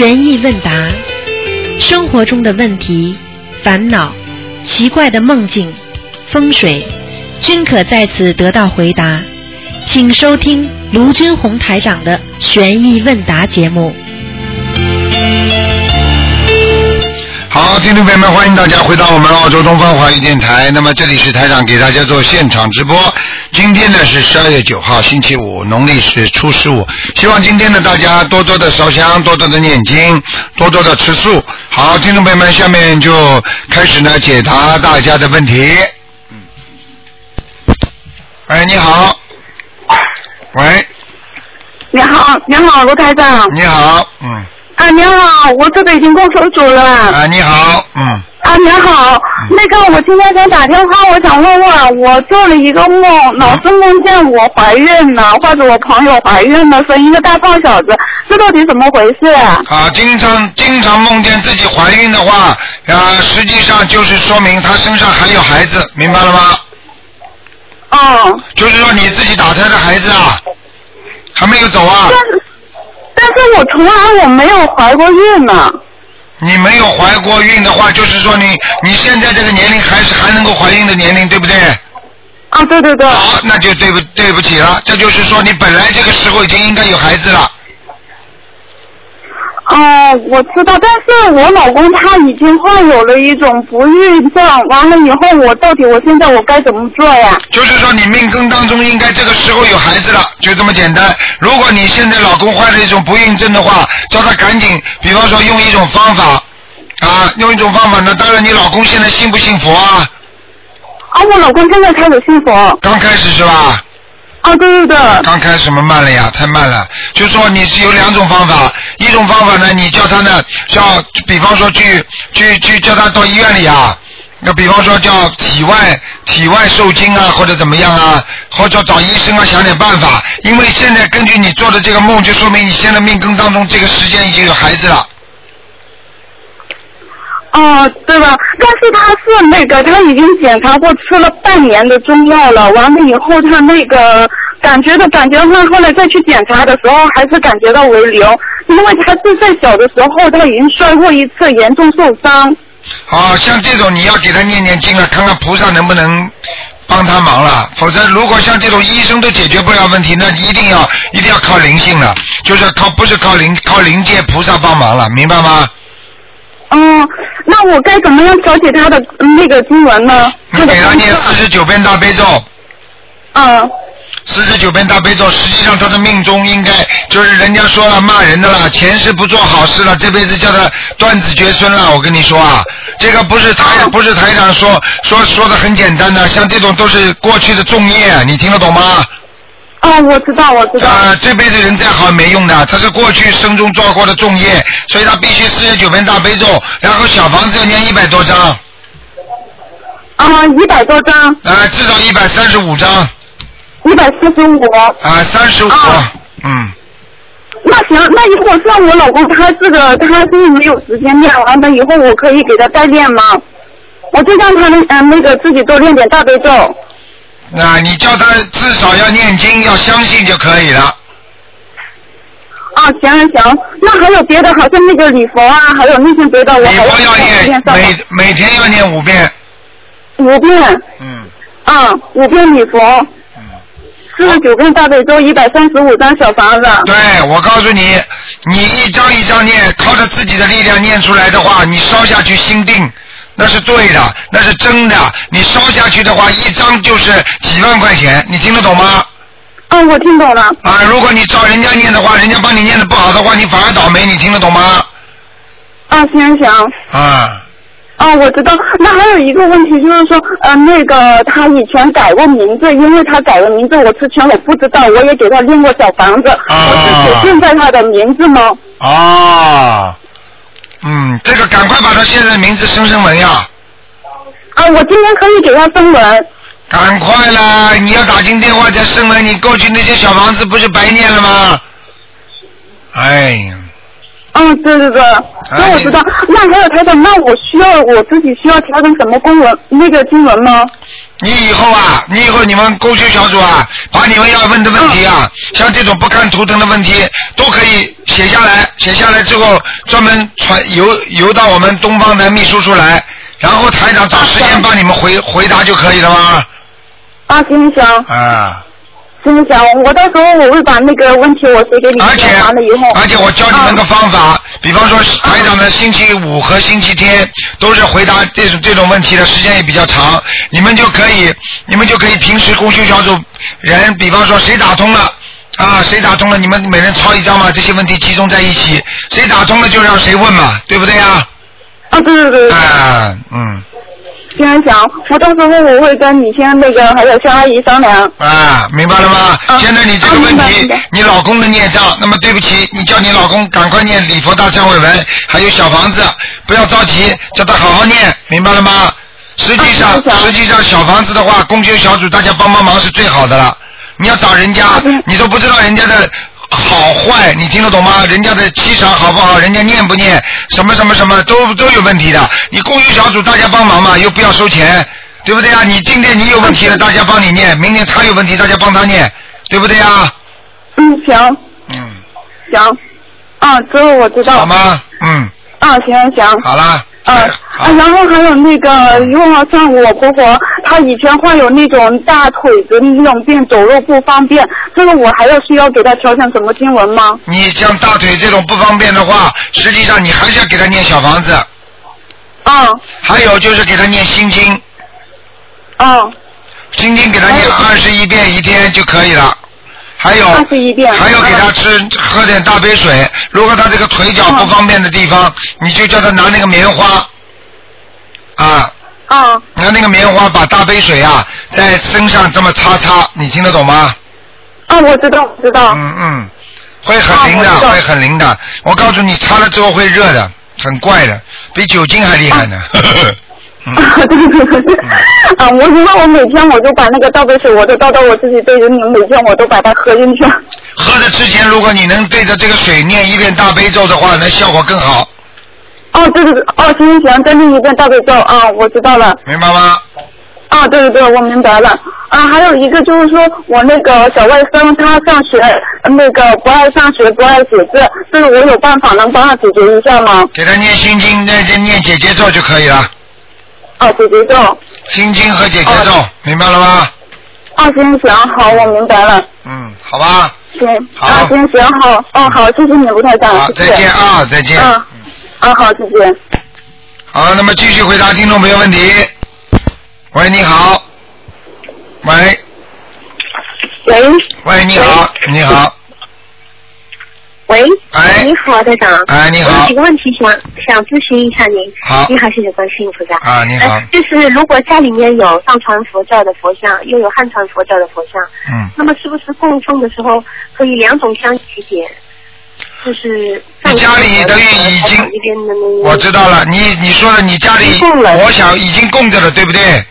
悬疑问答，生活中的问题、烦恼、奇怪的梦境、风水，均可在此得到回答。请收听卢军红台长的悬疑问答节目。好，听众朋友们，欢迎大家回到我们澳洲东方华语电台。那么这里是台长给大家做现场直播。今天呢是十二月九号，星期五，农历是初十五。希望今天呢大家多多的烧香，多多的念经，多多的吃素。好，听众朋友们，下面就开始呢解答大家的问题。嗯。哎，你好。喂，你好，你好，罗台长。你好，嗯。啊，你好，我这个已经过手组了。啊，你好，嗯。啊，你好，那个我今天想打电话，我想问问，我做了一个梦，老是梦见我怀孕了，或者我朋友怀孕了，生一个大胖小子，这到底怎么回事啊？啊，经常经常梦见自己怀孕的话，啊，实际上就是说明她身上还有孩子，明白了吗？哦。就是说你自己打胎的孩子啊，还没有走啊。但是，但是我从来我没有怀过孕呢。你没有怀过孕的话，就是说你你现在这个年龄还是还能够怀孕的年龄，对不对？啊，对对对。好，那就对不对不起了，这就是说你本来这个时候已经应该有孩子了。哦，我知道，但是我老公他已经患有了一种不孕症，完了以后我到底我现在我该怎么做呀？就是说你命根当中应该这个时候有孩子了，就这么简单。如果你现在老公患了一种不孕症的话，叫他赶紧，比方说用一种方法啊，用一种方法呢。当然，你老公现在信不信佛啊？啊，我老公现在开始信佛。刚开始是吧？啊，对对对。刚开始嘛慢了呀，太慢了。就说你是有两种方法，一种方法呢，你叫他呢，叫比方说去去去叫他到医院里啊，那比方说叫体外体外受精啊，或者怎么样啊，或者找医生啊想点办法。因为现在根据你做的这个梦，就说明你现在命根当中这个时间已经有孩子了。哦，对吧？但是他是那个，他已经检查过，吃了半年的中药了。完了以后，他那个感觉的感觉，他后来再去检查的时候，还是感觉到为瘤，因为他是在小的时候他已经摔过一次，严重受伤。啊像这种你要给他念念经了，看看菩萨能不能帮他忙了。否则，如果像这种医生都解决不了问题，那一定要一定要靠灵性了，就是靠不是靠灵靠灵界菩萨帮忙了，明白吗？哦，那我该怎么样调节他的嗯那个经文呢？你给他念四十九遍大悲咒。嗯。四十九遍大悲咒，实际上他的命中应该就是人家说了骂人的了，前世不做好事了，这辈子叫他断子绝孙了。我跟你说啊，这个不是台不是台长说说说的很简单的，像这种都是过去的重业，你听得懂吗？哦，我知道，我知道。啊，这辈子人再好也没用的，他是过去生中做过的重业，所以他必须四十九遍大悲咒，然后小房子要念一百多张。啊，一百多张。啊，至少一百三十五张。一百四十五。啊，三十五。嗯。那行，那如果像我老公他这个他是没有时间念完了以后，我可以给他代练吗？我就让他们嗯那个自己多练点大悲咒。那你叫他至少要念经，要相信就可以了。啊，行行行，那还有别的，好像那个礼佛啊，还有那些别的，我还要念每每天要念五遍。五遍。嗯。啊，五遍礼佛。嗯。四十九遍大悲咒，一百三十五张小房子。对，我告诉你，你一张一张念，靠着自己的力量念出来的话，你烧下去心定。那是对的，那是真的。你烧下去的话，一张就是几万块钱，你听得懂吗？嗯，我听懂了。啊，如果你照人家念的话，人家帮你念的不好的话，你反而倒霉，你听得懂吗？啊，行行。啊。哦，我知道。那还有一个问题就是说，呃，那个他以前改过名字，因为他改了名字，我之前我不知道，我也给他练过小房子，我只写现在他的名字吗？啊。嗯，这个赶快把他现在的名字升升文呀！啊，我今天可以给他升文。赶快啦！你要打进电话再升文，你过去那些小房子不是白念了吗？哎呀，嗯，对对对，那我知道。那还有台长，那我需要我自己需要调整什么公文那个经文吗？你以后啊，你以后你们公修小组啊，把你们要问的问题啊，像这种不看图腾的问题，都可以写下来，写下来之后专门传邮邮到我们东方的秘书处来，然后台长找时间帮你们回回答就可以了吗？啊，行行。啊。行行，我到时候我会把那个问题我写给你，而且完了以后。而且我教你们个方法，比方说台长的星期五和星期天都是回答这种这种问题的时间也比较长，你们就可以，你们就可以平时公修小组人，比方说谁打通了啊，谁打通了，你们每人抄一张嘛，这些问题集中在一起，谁打通了就让谁问嘛，对不对呀？啊，对对对。啊，嗯。先想，我到时候我会跟你先那个还有肖阿姨商量。啊，明白了吗？现在你这个问题，你老公的孽障，那么对不起，你叫你老公赶快念礼佛大忏悔文，还有小房子，不要着急，叫他好好念，明白了吗？实际上，实际上小房子的话，公修小组大家帮帮忙是最好的了。你要找人家，你都不知道人家的。好坏，你听得懂吗？人家的气场好不好？人家念不念？什么什么什么都都有问题的。你公益小组大家帮忙嘛，又不要收钱，对不对啊？你今天你有问题了，大家帮你念；明天他有问题，大家帮他念，对不对啊？嗯，行。嗯。行。啊，这个我知道。好吗？嗯。啊，行行。好了。啊，然后还有那个，如果像我婆婆，她以前患有那种大腿的那种病，走路不方便，这个我还要需要给她调整什么经文吗？你像大腿这种不方便的话，实际上你还是要给她念小房子。啊。还有就是给她念心经。啊。心经给她念二十一遍一天就可以了。还有，还有给他吃喝点大杯水。如果他这个腿脚不方便的地方，你就叫他拿那个棉花，啊，啊拿那个棉花把大杯水啊在身上这么擦擦，你听得懂吗？啊，我知道，知道。嗯嗯，会很灵的，会很灵的。我告诉你，擦了之后会热的，很怪的，比酒精还厉害呢。啊，对对对，啊，我知道，我每天我就把那个倒杯水，我都倒到我自己杯子里，每天我都把它喝进去。喝的之前，如果你能对着这个水念一遍大悲咒的话，那效果更好。哦，对对对，哦，行行行，再念一遍大悲咒啊，我知道了。明白吗？啊，对对对，我明白了。啊，还有一个就是说我那个小外甥他上学那个不爱上学不爱写字，这个我有办法能帮他解决一下吗？给他念心经，念念姐姐咒就可以了。哦，姐姐咒。心经和姐姐咒，明白了吗？啊，行行，好，我明白了。嗯，好吧。行。好。行行好，哦好，谢谢你，吴台长。好，再见啊，再见。嗯。啊，好，再见。好，那么继续回答听众朋友问题。喂，你好。喂。喂。喂，你好，你好。喂，哎，你好，队长。哎，你好。有几个问题想想咨询一下您。好。你好，谢谢关心，菩萨。啊，你好。就是如果家里面有藏传佛教的佛像，又有汉传佛教的佛像，嗯，那么是不是供奉的时候可以两种香一起点？就是你家里等于已经，我知道了，你你说了，你家里，我想已经供着了，对不对？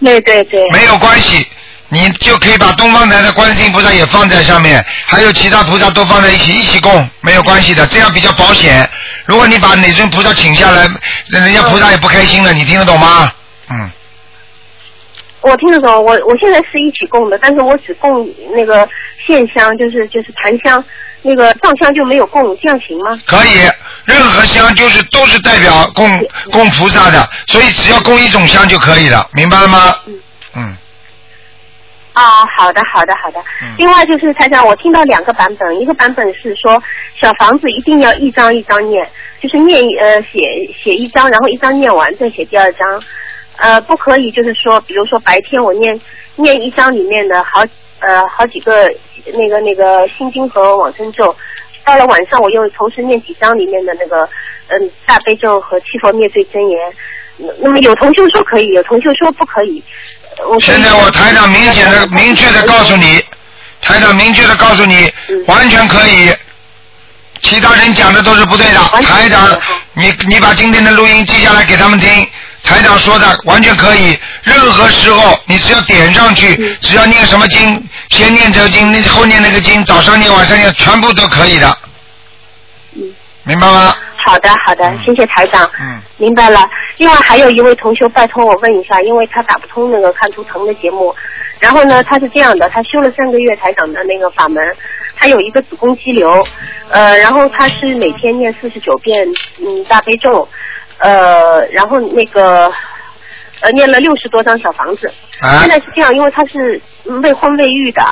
对对对。没有关系。你就可以把东方台的观世音菩萨也放在上面，还有其他菩萨都放在一起一起供，没有关系的，这样比较保险。如果你把哪尊菩萨请下来，人家菩萨也不开心了，你听得懂吗？嗯。我听得懂，我我现在是一起供的，但是我只供那个线香，就是就是檀香，那个藏香就没有供，这样行吗？可以，任何香就是都是代表供供菩萨的，所以只要供一种香就可以了，明白了吗？嗯。嗯。啊，好的，好的，好的。另外就是台长，我听到两个版本，一个版本是说小房子一定要一张一张念，就是念呃写写一张，然后一张念完再写第二张，呃不可以就是说，比如说白天我念念一张里面的好呃好几个那个那个心经和往生咒，到了晚上我又同时念几张里面的那个嗯大悲咒和七佛灭罪真言，那么有同学说可以，有同学说不可以。现在我台长明显的、明确的告诉你，台长明确的告诉你，完全可以。其他人讲的都是不对的，台长，你你把今天的录音记下来给他们听。台长说的完全可以，任何时候你只要点上去，只要念什么经，先念这个经，后念那个经，早上念晚上念，全部都可以的。明白吗？好的，好的，嗯。谢谢台长。嗯，明白了。另外还有一位同学拜托我问一下，因为他打不通那个看图腾的节目，然后呢，他是这样的，他修了三个月台长的那个法门，他有一个子宫肌瘤，呃，然后他是每天念四十九遍嗯大悲咒，呃，然后那个呃念了六十多张小房子。啊。现在是这样，因为他是嗯未婚未育的，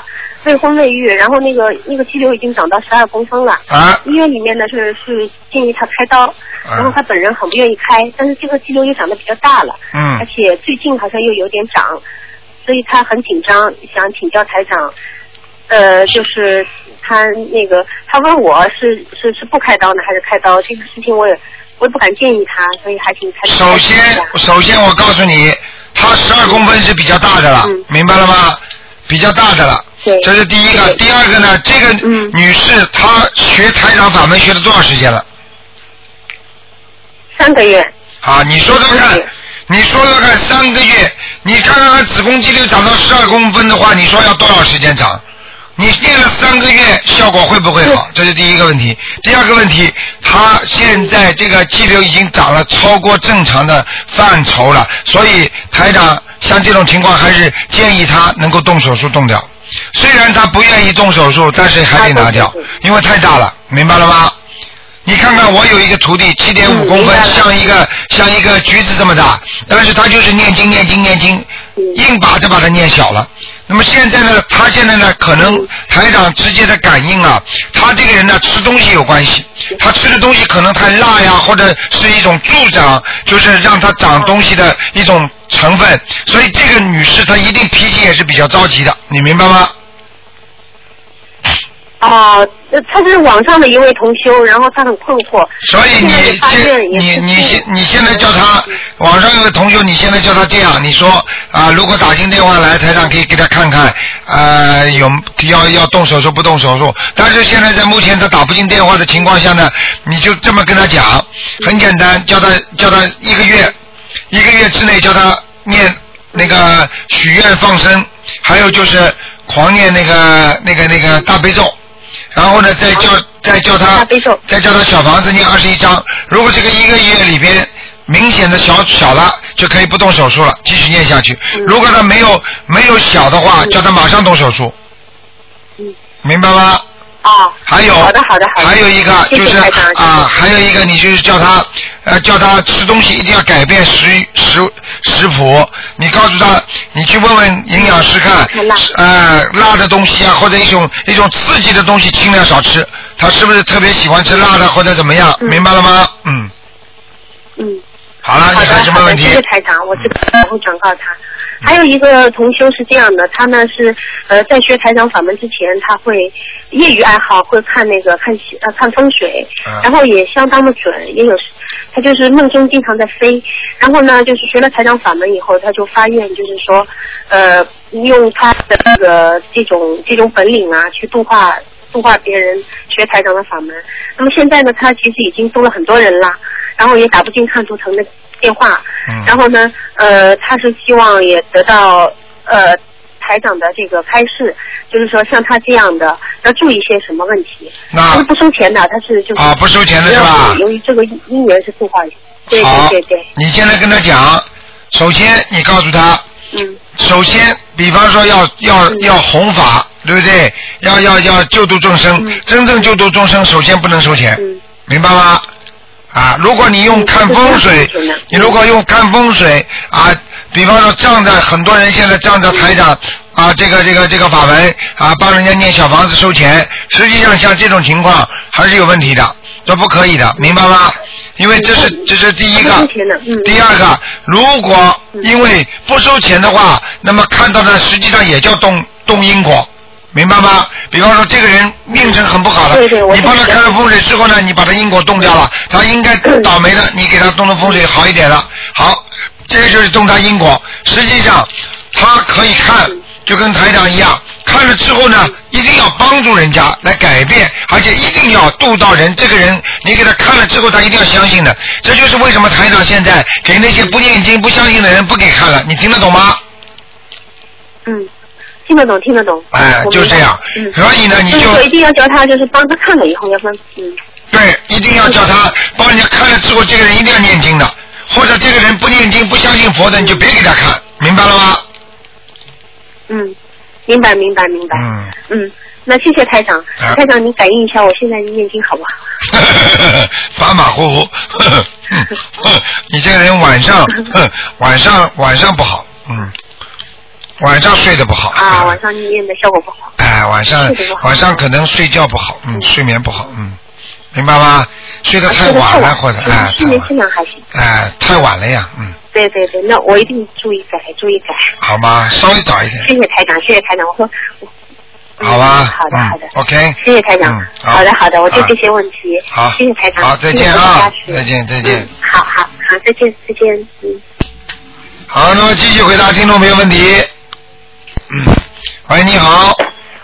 未婚未育，然后那个那个肌瘤已经长到十二公分了。啊医院里面呢是是建议他开刀，然后他本人很不愿意开，但是这个肌瘤又长得比较大了，嗯而且最近好像又有点长，所以他很紧张，想请教台长。呃，就是他那个，他问我是是是不开刀呢，还是开刀？这个事情我也我也不敢建议他，所以还请台长首先首先我告诉你，他十二公分是比较大的了，嗯明白了吗？比较大的了。对。这是第一个，第二个呢，这个嗯。女士她学台长法门学了多少时间了？三个月，啊，你说说看，你说说看，三个月，你看看看子宫肌瘤长到十二公分的话，你说要多少时间长？你练了三个月，效果会不会好？这是第一个问题。第二个问题，他现在这个肌瘤已经长了超过正常的范畴了，所以台长像这种情况还是建议他能够动手术动掉。虽然他不愿意动手术，但是还得拿掉因为太大了，明白了吗？你看看，我有一个徒弟，七点五公分，像一个像一个橘子这么大，但是他就是念经念经念经，嗯。硬把就把它念小了。那么现在呢，他现在呢，可能台长直接的感应啊，他这个人呢吃东西有关系，他吃的东西可能太辣呀，或者是一种助长，就是让他长东西的一种成分，所以这个女士她一定脾气也是比较着急的，你明白吗？哦，呃他是网上的一位同修，然后他很困惑。所以你现现你你现你现在叫他网上有个同修，你现在叫他这样，你说啊，如果打进电话来，台上可以给他看看，呃，有要要动手术不动手术，但是现在在目前他打不进电话的情况下呢，你就这么跟他讲，很简单，叫他叫他一个月一个月之内叫他念那个许愿放生，还有就是狂念那个那个那个大悲咒。然后呢，再叫再叫他再叫他小房子念二十一章。如果这个一个月里边明显的小小了，就可以不动手术了，继续念下去。嗯如果他没有没有小的话，叫他马上动手术。嗯明白吗？哦，还有，好的好的好的，还有一个就是啊，还有一个你就是叫他呃叫他吃东西一定要改变食食食谱，你告诉他，你去问问营养师看呃辣的东西啊或者一种一种刺激的东西尽量少吃，他是不是特别喜欢吃辣的或者怎么样？嗯。明白了吗？嗯，嗯。好的，你还有什么问题好的谢？谢台长，我知道，我会转告他。还有一个同修是这样的，他呢是呃在学台长法门之前，他会业余爱好会看那个看呃看风水，嗯然后也相当的准，也有他就是梦中经常在飞，然后呢就是学了台长法门以后，他就发愿就是说呃用他的这个这种这种本领啊去度化度化别人学台长的法门。那么现在呢，他其实已经度了很多人了，然后也打不进看图腾的电话，嗯。然后呢，呃，他是希望也得到呃台长的这个开示，就是说像他这样的要注意些什么问题。他那是不收钱的，他是就是啊不收钱的是吧？由于这个因缘是固化人，对对对对，，你现在跟他讲，首先你告诉他，嗯。首先，比方说要要嗯。要弘法，对不对？要要要救度众生，嗯。真正救度众生，首先不能收钱，嗯。明白吗？啊，如果你用嗯看风水你如果用看风水啊，比方说仗着很多人现在仗着台长啊，这个这个这个法门啊，帮人家念小房子收钱，实际上像这种情况还是有问题的，这不可以的，明白吗？因为这是这是第一个第二个，如果因为不收钱的话，那么看到的实际上也叫动动因果。明白吗？比方说这个人命程很不好的，对对你帮他懂看了风水之后呢，你把他因果动掉了，他应该倒霉的，你给他动动风水好一点了。好，这个就是动他因果。实际上，他可以看，就跟台长一样，看了之后呢，一定要帮助人家来改变，而且一定要渡到人。这个人，你给他看了之后，他一定要相信的。这就是为什么台长现在给那些不念经、不相信的人不给看了。你听得懂吗？嗯，听得懂听得懂，哎就是这样。嗯，所以呢，你就一定要叫他就是帮他看了以后要分嗯对，一定要叫他帮人家看了之后，这个人一定要念经的，或者这个人不念经、不相信佛的，你就别给他看，明白了吗？嗯，明白明白明白。嗯。嗯，那谢谢台长，啊台长你感应一下我现在念经好不好？马马虎虎，你这个人晚上，晚上晚上不好，嗯，晚上睡得不好。啊，晚上念的效果不好。哎，晚上晚上可能睡觉不好，嗯，睡眠不好，嗯，明白吗？睡得太晚了，或者嗯哎，睡眠质量还行。哎，太晚了呀，嗯，对对对，那我一定注意改，注意改。好吗？稍微早一点，谢谢台长，谢谢台长。我说，好吧？嗯好的好的嗯，OK。谢谢台长。嗯好好的好的，我就这些问题。好谢谢台长。好再见啊再见再见嗯好好好，再见再见，嗯。好，那么继续回答听众朋友问题。嗯，喂，你好，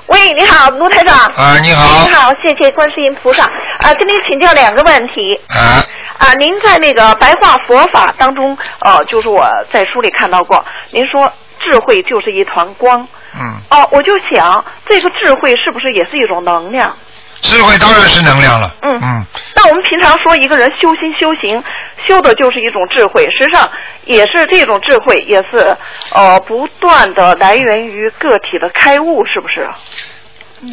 喂，你好，卢台长。啊，你好你，好，谢谢观世音菩萨。啊，跟您请教两个问题。啊，啊，您在那个白话佛法当中，呃，就是我在书里看到过，您说智慧就是一团光。嗯，哦，我就想，这个智慧是不是也是一种能量？智慧当然是能量了，嗯。嗯，那我们平常说一个人修心修行，修的就是一种智慧，实际上也是这种智慧，也是呃不断的来源于个体的开悟，是不是？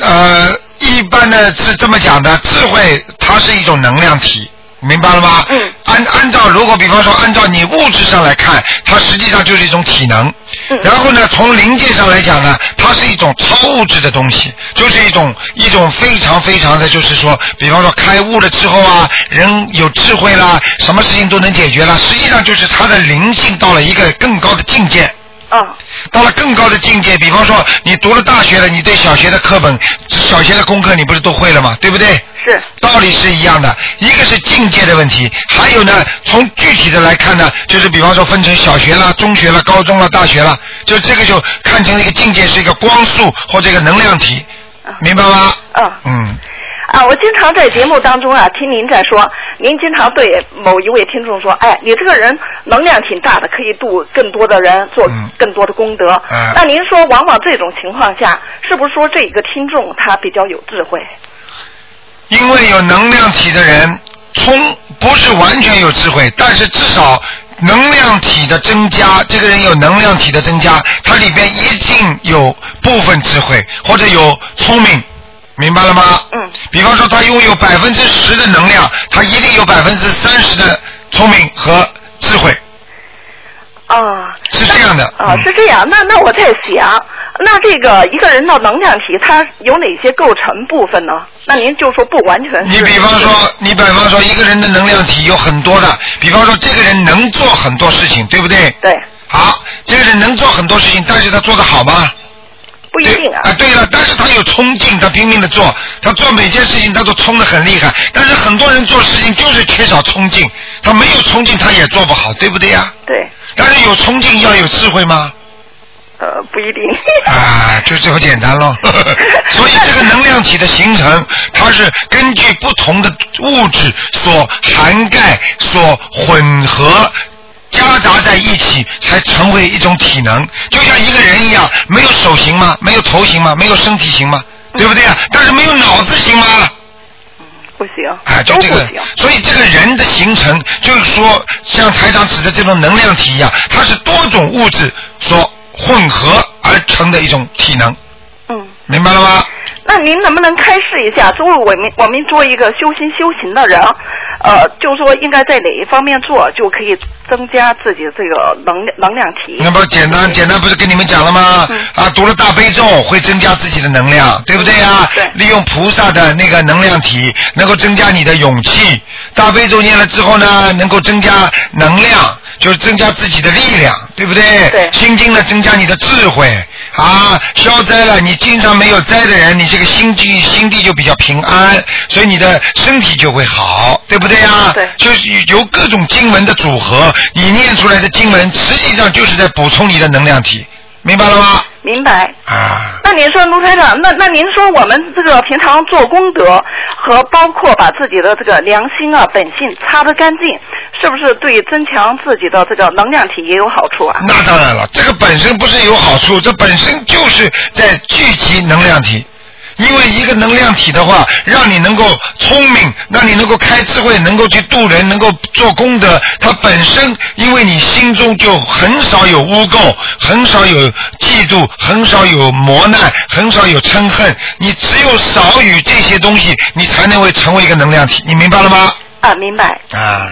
呃，一般的是这么讲的，智慧它是一种能量体，明白了吗？嗯。按按照如果比方说按照你物质上来看，它实际上就是一种体能。嗯然后呢，从灵界上来讲呢，它是一种超物质的东西，就是一种一种非常非常的，就是说，比方说开悟了之后啊，人有智慧啦，什么事情都能解决了，实际上就是他的灵性到了一个更高的境界。啊，到了更高的境界，比方说你读了大学了，你对小学的课本、小学的功课你不是都会了吗？对不对？是。道理是一样的，一个是境界的问题，还有呢，从具体的来看呢，就是比方说分成小学啦、中学啦、高中啦、大学啦，就这个就看成一个境界是一个光速或者一个能量体，明白吗？嗯。嗯，啊，我经常在节目当中啊，听您在说，您经常对某一位听众说，哎，你这个人能量挺大的，可以度更多的人，做嗯更多的功德。嗯那您说，往往这种情况下，是不是说这一个听众他比较有智慧？因为有能量体的人，从不是完全有智慧，但是至少能量体的增加，这个人有能量体的增加，他里边一定有部分智慧或者有聪明，明白了吗？嗯。比方说，他拥有百分之十的能量，他一定有百分之三十的聪明和智慧，啊，是这样的。啊，嗯是这样。那那我在想，那这个一个人的能量体，它有哪些构成部分呢？那您就说不完全是。你比方说，你比方说，一个人的能量体有很多的，比方说，这个人能做很多事情，对不对？对。好，这个人能做很多事情，但是他做的好吗？不一定啊。啊，对了，但是他有冲劲，他拼命的做，他做每件事情他都冲的很厉害。但是很多人做事情就是缺少冲劲，他没有冲劲他也做不好，对不对呀？对。但是有冲劲要有智慧吗？呃，不一定。啊，就这么简单咯。所以这个能量体的形成，它是根据不同的物质所涵盖、所混合。夹杂在一起才成为一种体能，就像一个人一样，没有手型吗？没有头型吗？没有身体型吗？对不对啊？但是没有脑子行吗？不行。啊，就这个所以这个人的形成，就是说，像台长指的这种能量体一样，它是多种物质所混合而成的一种体能。嗯。明白了吗？那您能不能开示一下，作为我们我们做一个修心修行的人，呃，就是说应该在哪一方面做，就可以增加自己这个能量能量体？那不简单简单不是跟你们讲了吗？啊，读了大悲咒会增加自己的能量，对不对呀？对。利用菩萨的那个能量体，能够增加你的勇气。大悲咒念了之后呢，能够增加能量，就是增加自己的力量，对不对？对心经呢，增加你的智慧啊，消灾了。你经常没有灾的人，你这个心地心地就比较平安，所以你的身体就会好，对不对呀？对就是由各种经文的组合，你念出来的经文，实际上就是在补充你的能量体，明白了吗？明白。啊，那您说卢台长，那那您说我们这个平常做功德和包括把自己的这个良心啊本性擦得干净，是不是对增强自己的这个能量体也有好处啊？那当然了，这个本身不是有好处，这本身就是在聚集能量体。因为一个能量体的话，让你能够聪明，让你能够开智慧，能够去度人，能够做功德。它本身，因为你心中就很少有污垢，很少有嫉妒，很少有磨难，很少有嗔恨。你只有少与这些东西，你才能会成为一个能量体。你明白了吗？啊，明白。啊。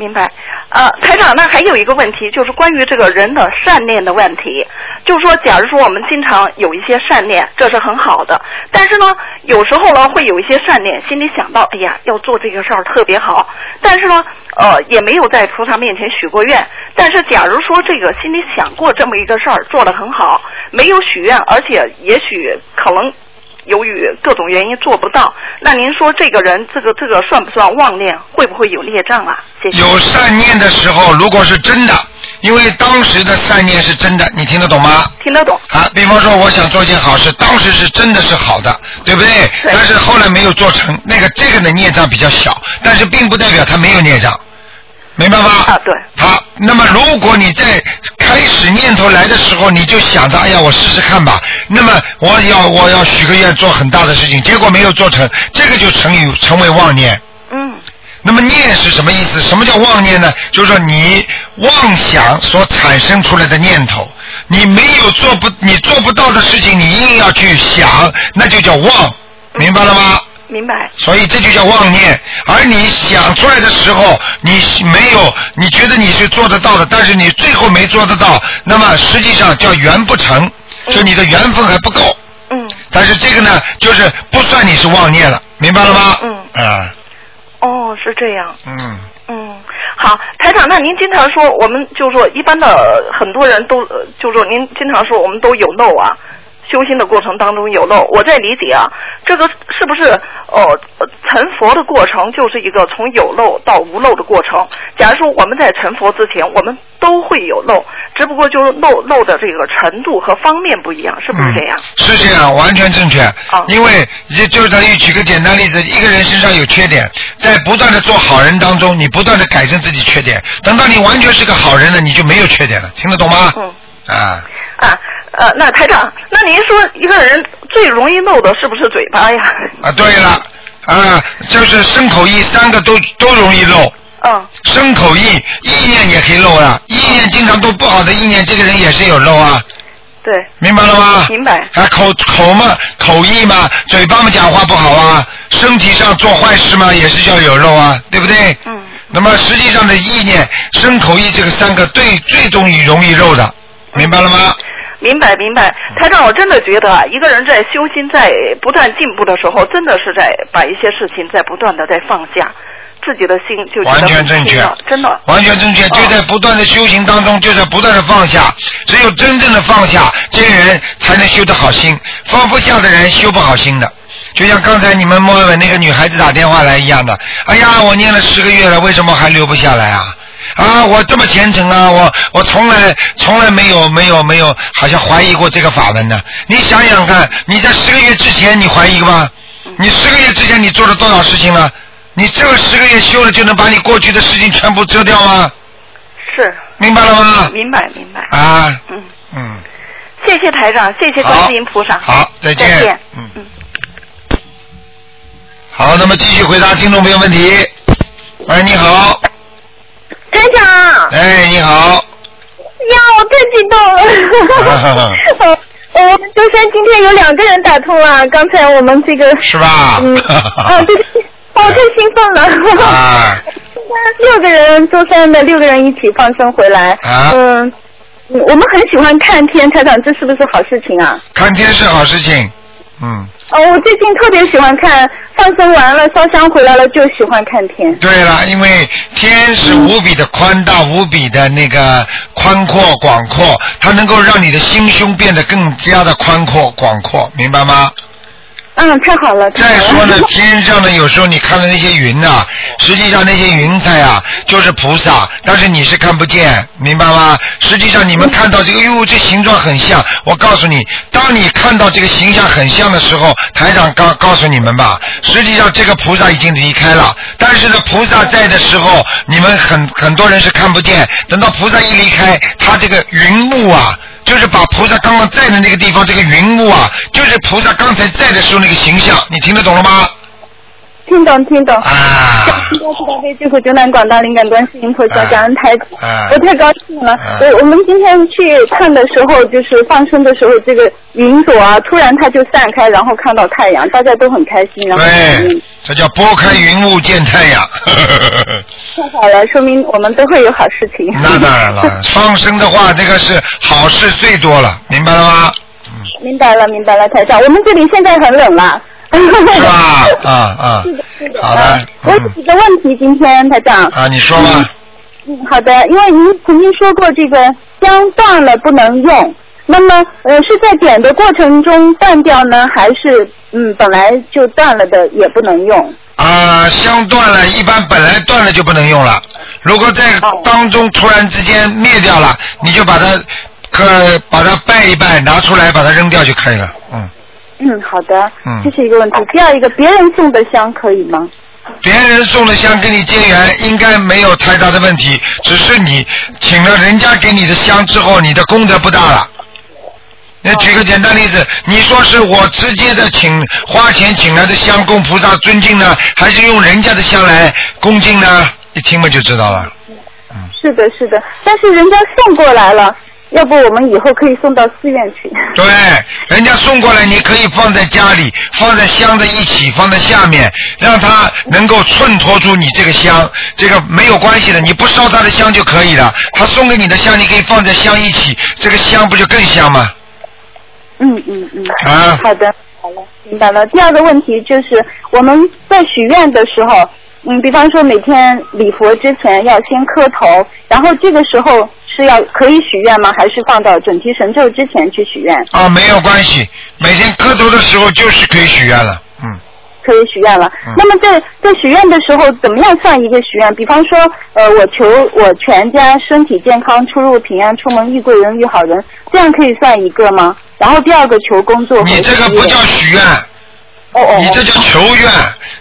明白，呃，台长，那还有一个问题，就是关于这个人的善念的问题。就是说，假如说我们经常有一些善念，这是很好的。但是呢，有时候呢，会有一些善念，心里想到，哎呀，要做这个事儿特别好。但是呢，呃，也没有在菩萨面前许过愿。但是，假如说这个心里想过这么一个事儿，做得很好，没有许愿，而且也许可能。由于各种原因做不到，那您说这个人这个这个算不算妄念？会不会有孽障啊？谢谢。有善念的时候，如果是真的，因为当时的善念是真的，你听得懂吗？听得懂。啊，比方说我想做件好事，当时是真的是好的，对不对？对。但是后来没有做成，那个这个的孽障比较小，但是并不代表他没有孽障。明白吗？啊，对。好，那么如果你在开始念头来的时候，你就想着，哎呀，我试试看吧。那么我要我要许个愿，做很大的事情，结果没有做成，这个就成于成为妄念。嗯。那么念是什么意思？什么叫妄念呢？就是说你妄想所产生出来的念头，你没有做不你做不到的事情，你硬要去想，那就叫妄，明白了吗？明白。所以这就叫妄念，而你想出来的时候，你没有，你觉得你是做得到的，但是你最后没做得到，那么实际上叫缘不成，就你的缘分还不够。嗯。但是这个呢，就是不算你是妄念了，明白了吗？嗯。啊。哦，是这样。嗯。嗯，好，台长，那您经常说，我们就说一般的很多人都，就说您经常说我们都有漏啊。修心的过程当中有漏，我在理解啊，这个是不是呃成佛的过程就是一个从有漏到无漏的过程？假如说我们在成佛之前，我们都会有漏，只不过就是漏漏的这个程度和方面不一样，是不是这样？是这样，完全正确。啊，因为就就等于举个简单例子，一个人身上有缺点，在不断的做好人当中，你不断的改正自己缺点，等到你完全是个好人了，你就没有缺点了，听得懂吗？嗯。啊。啊。呃，那台长，那您说一个人最容易漏的是不是嘴巴呀？啊，对了，啊，就是身口意三个都都容易漏。嗯。身口意，意念也可以漏啊，意念经常都不好的意念，这个人也是有漏啊。对。明白了吗？明白。啊，口口嘛，口意嘛，嘴巴嘛讲话不好啊，身体上做坏事嘛，也是叫有漏啊，对不对？嗯。那么实际上的意念，身口意这个三个最最容易容易漏的，明白了吗？明白明白，台长，我真的觉得啊，一个人在修心、在不断进步的时候，真的是在把一些事情在不断的在放下，自己的心就完全正确，真的。完全正确，就在不断的修行当中，就在不断的放下，只有真正的放下，这些人才能修得好心，放不下的人修不好心的。就像刚才你们莫问那个女孩子打电话来一样的，哎呀，我念了十个月了，为什么还留不下来啊？啊，我这么虔诚啊，我我从来从来没有没有没有，好像怀疑过这个法门呢。你想想看，你在十个月之前你怀疑吗？你十个月之前你做了多少事情了？你这个十个月修了就能把你过去的事情全部遮掉吗？是。明白了吗？明白明白。啊。嗯嗯。谢谢台长，谢谢观世音菩萨。好，再见。再见。嗯嗯。好，那么继续回答听众朋友问题。喂，你好。台长。哎，你好。呀，我太激动了。我们舟山今天有两个人打通了，刚才我们这个。是吧？嗯。啊，对，我太兴奋了。啊。六个人，舟山的六个人一起放生回来。啊。嗯，我们很喜欢看天，台长，这是不是好事情啊？看天是好事情，嗯。哦，我最近特别喜欢看，放松完了烧香回来了就喜欢看天。对了，因为天是无比的宽大，无比的那个宽阔广阔，它能够让你的心胸变得更加的宽阔广阔，明白吗？嗯，太好了。再说呢，天上的，有时候你看的那些云呐，实际上那些云彩啊，就是菩萨，但是你是看不见，明白吗？实际上你们看到这个，哟，这形状很像。我告诉你，当你看到这个形象很像的时候，台长告告诉你们吧，实际上这个菩萨已经离开了。但是呢，菩萨在的时候，你们很很多人是看不见。等到菩萨一离开，他这个云幕啊。就是把菩萨刚刚在的那个地方，这个云雾啊，就是菩萨刚才在的时候那个形象，你听得懂了吗？听懂听懂。啊。大慈大悲救苦救难广大灵感观世音菩萨，感恩台长，啊我太高兴了。我我们今天去看的时候，就是放生的时候，这个云朵啊，突然它就散开，然后看到太阳，大家都很开心，然后对，这叫拨开云雾见太阳。太好了，说明我们都会有好事情。那当然了，放生的话，这个是好事最多了，明白了吗？明白了，明白了，台长，我们这里现在很冷了。是吧？啊啊。是的，是的。好的。我有几个问题，今天台长。啊，你说吧。嗯，好的，因为您曾经说过这个香断了不能用，那么呃是在点的过程中断掉呢，还是嗯本来就断了的也不能用？啊，香断了，一般本来断了就不能用了。如果在当中突然之间灭掉了，你就把它可把它拜一拜，拿出来把它扔掉就可以了。嗯。嗯，好的。嗯这是一个问题。第二一个，别人送的香可以吗？别人送的香跟你结缘，应该没有太大的问题，只是你请了人家给你的香之后，你的功德不大了。那举个简单例子，你说是我直接的请花钱请来的香供菩萨尊敬呢，还是用人家的香来恭敬呢？一听嘛就知道了。是的，是的，但是人家送过来了，要不我们以后可以送到寺院去。对，人家送过来，你可以放在家里，放在箱子一起，放在下面，让它能够衬托出你这个香。这个没有关系的，你不烧他的香就可以了。他送给你的香，你可以放在香一起，这个香不就更香吗？嗯嗯嗯。啊好的，好了，明白了。第二个问题就是我们在许愿的时候，嗯，比方说每天礼佛之前要先磕头，然后这个时候是要可以许愿吗？还是放到准提神咒之前去许愿？啊，没有关系，每天磕头的时候就是可以许愿了。嗯，可以许愿了。那么在在许愿的时候，怎么样算一个许愿？比方说，呃，我求我全家身体健康，出入平安，出门遇贵人遇好人，这样可以算一个吗？然后第二个求工作。你这个不叫许愿。哦哦。你这叫求愿，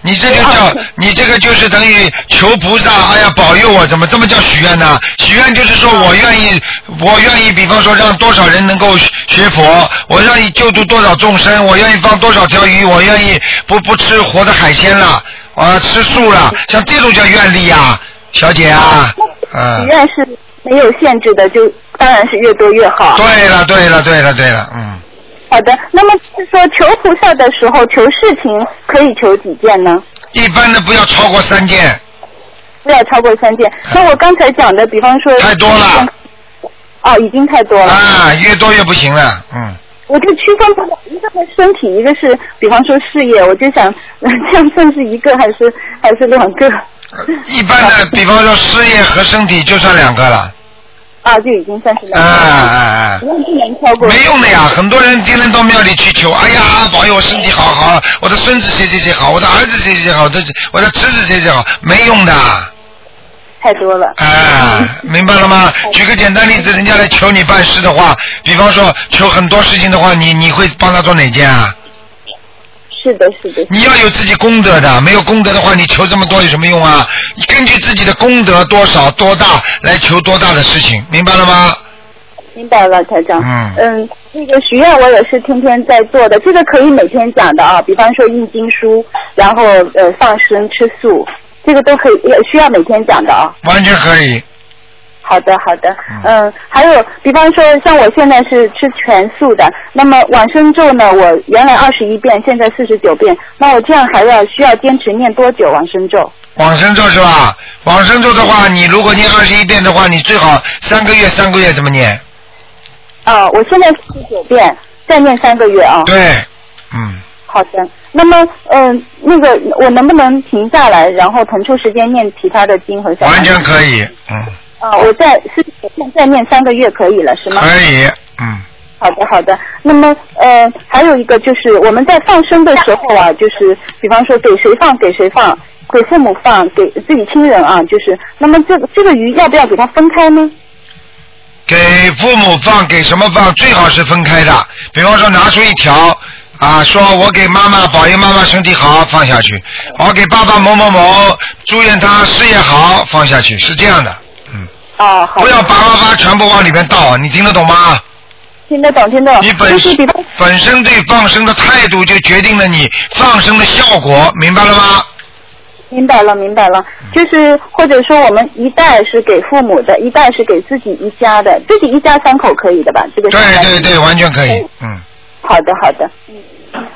你这就叫你这个就是等于求菩萨，哎呀保佑我，怎么这么叫许愿呢？许愿就是说我愿意，我愿意，比方说让多少人能够学佛，我愿意救度多少众生，我愿意放多少条鱼，我愿意不不吃活的海鲜了，啊吃素了，像这种叫愿力啊，小姐啊，许嗯。愿是没有限制的，就当然是越多越好。对了，对了，对了，对了，嗯，好的，那么是说求菩萨的时候，求事情可以求几件呢？一般的不要超过三件，不要超过三件。那我刚才讲的，比方说太多了。哦，已经太多了。啊，越多越不行了，嗯。我就区分不了，一个是身体，一个是比方说事业，我就想呃 这样算是一个还是还是两个？一般的，比方说事业和身体就算两个了。啊，就已经算是了哎。哎哎，不能不能超过。没用的呀！很多人天天到庙里去求，哎呀，保佑我身体好好，我的孙子谁谁谁好，我的儿子谁谁谁好，我的我的侄子谁谁好，没用的。太多了。哎，明白了吗？举个简单例子，人家来求你办事的话，比方说求很多事情的话，你你会帮他做哪件啊？是的，是的。你要有自己功德的，没有功德的话，你求这么多有什么用啊？你根据自己的功德多少多大来求多大的事情，明白了吗？明白了，台长。嗯嗯，那个许愿我也是天天在做的，这个可以每天讲的啊。比方说印经书，然后呃放生吃素，这个都可以，也需要每天讲的啊。完全可以。好的，好的，嗯，还有，比方说，像我现在是吃全素的，那么往生咒呢，我原来二十一遍，现在四十九遍，那我这样还要需要坚持念多久往生咒？往生咒是吧？往生咒的话，你如果念二十一遍的话，你最好三个月三个月怎么念？啊，我现在四十九遍，再念三个月啊。对，嗯，好的，那么，嗯、那个我能不能停下来，然后腾出时间念其他的经和小完全可以，嗯，啊，我在四十九遍再念三个月可以了，是吗？可以，嗯，好的，好的。那么，呃，还有一个就是我们在放生的时候啊，就是比方说给谁放给谁放，给父母放，给自己亲人啊，就是那么这个这个鱼要不要给它分开呢？给父母放，给什么放？最好是分开的。比方说拿出一条啊，说我给妈妈保佑妈妈身体好，放下去；我给爸爸某某某祝愿他事业好，放下去，是这样的。哦，好。不要叭叭叭全部往里面倒，你听得懂吗？听得懂，听得懂。你本就是比方本身对放生的态度就决定了你放生的效果，明白了吗？明白了，明白了，就是或者说我们一袋是给父母的，一袋是给自己一家的，自己一家三口可以的吧？这个对对对，完全可以。嗯，好的，好的。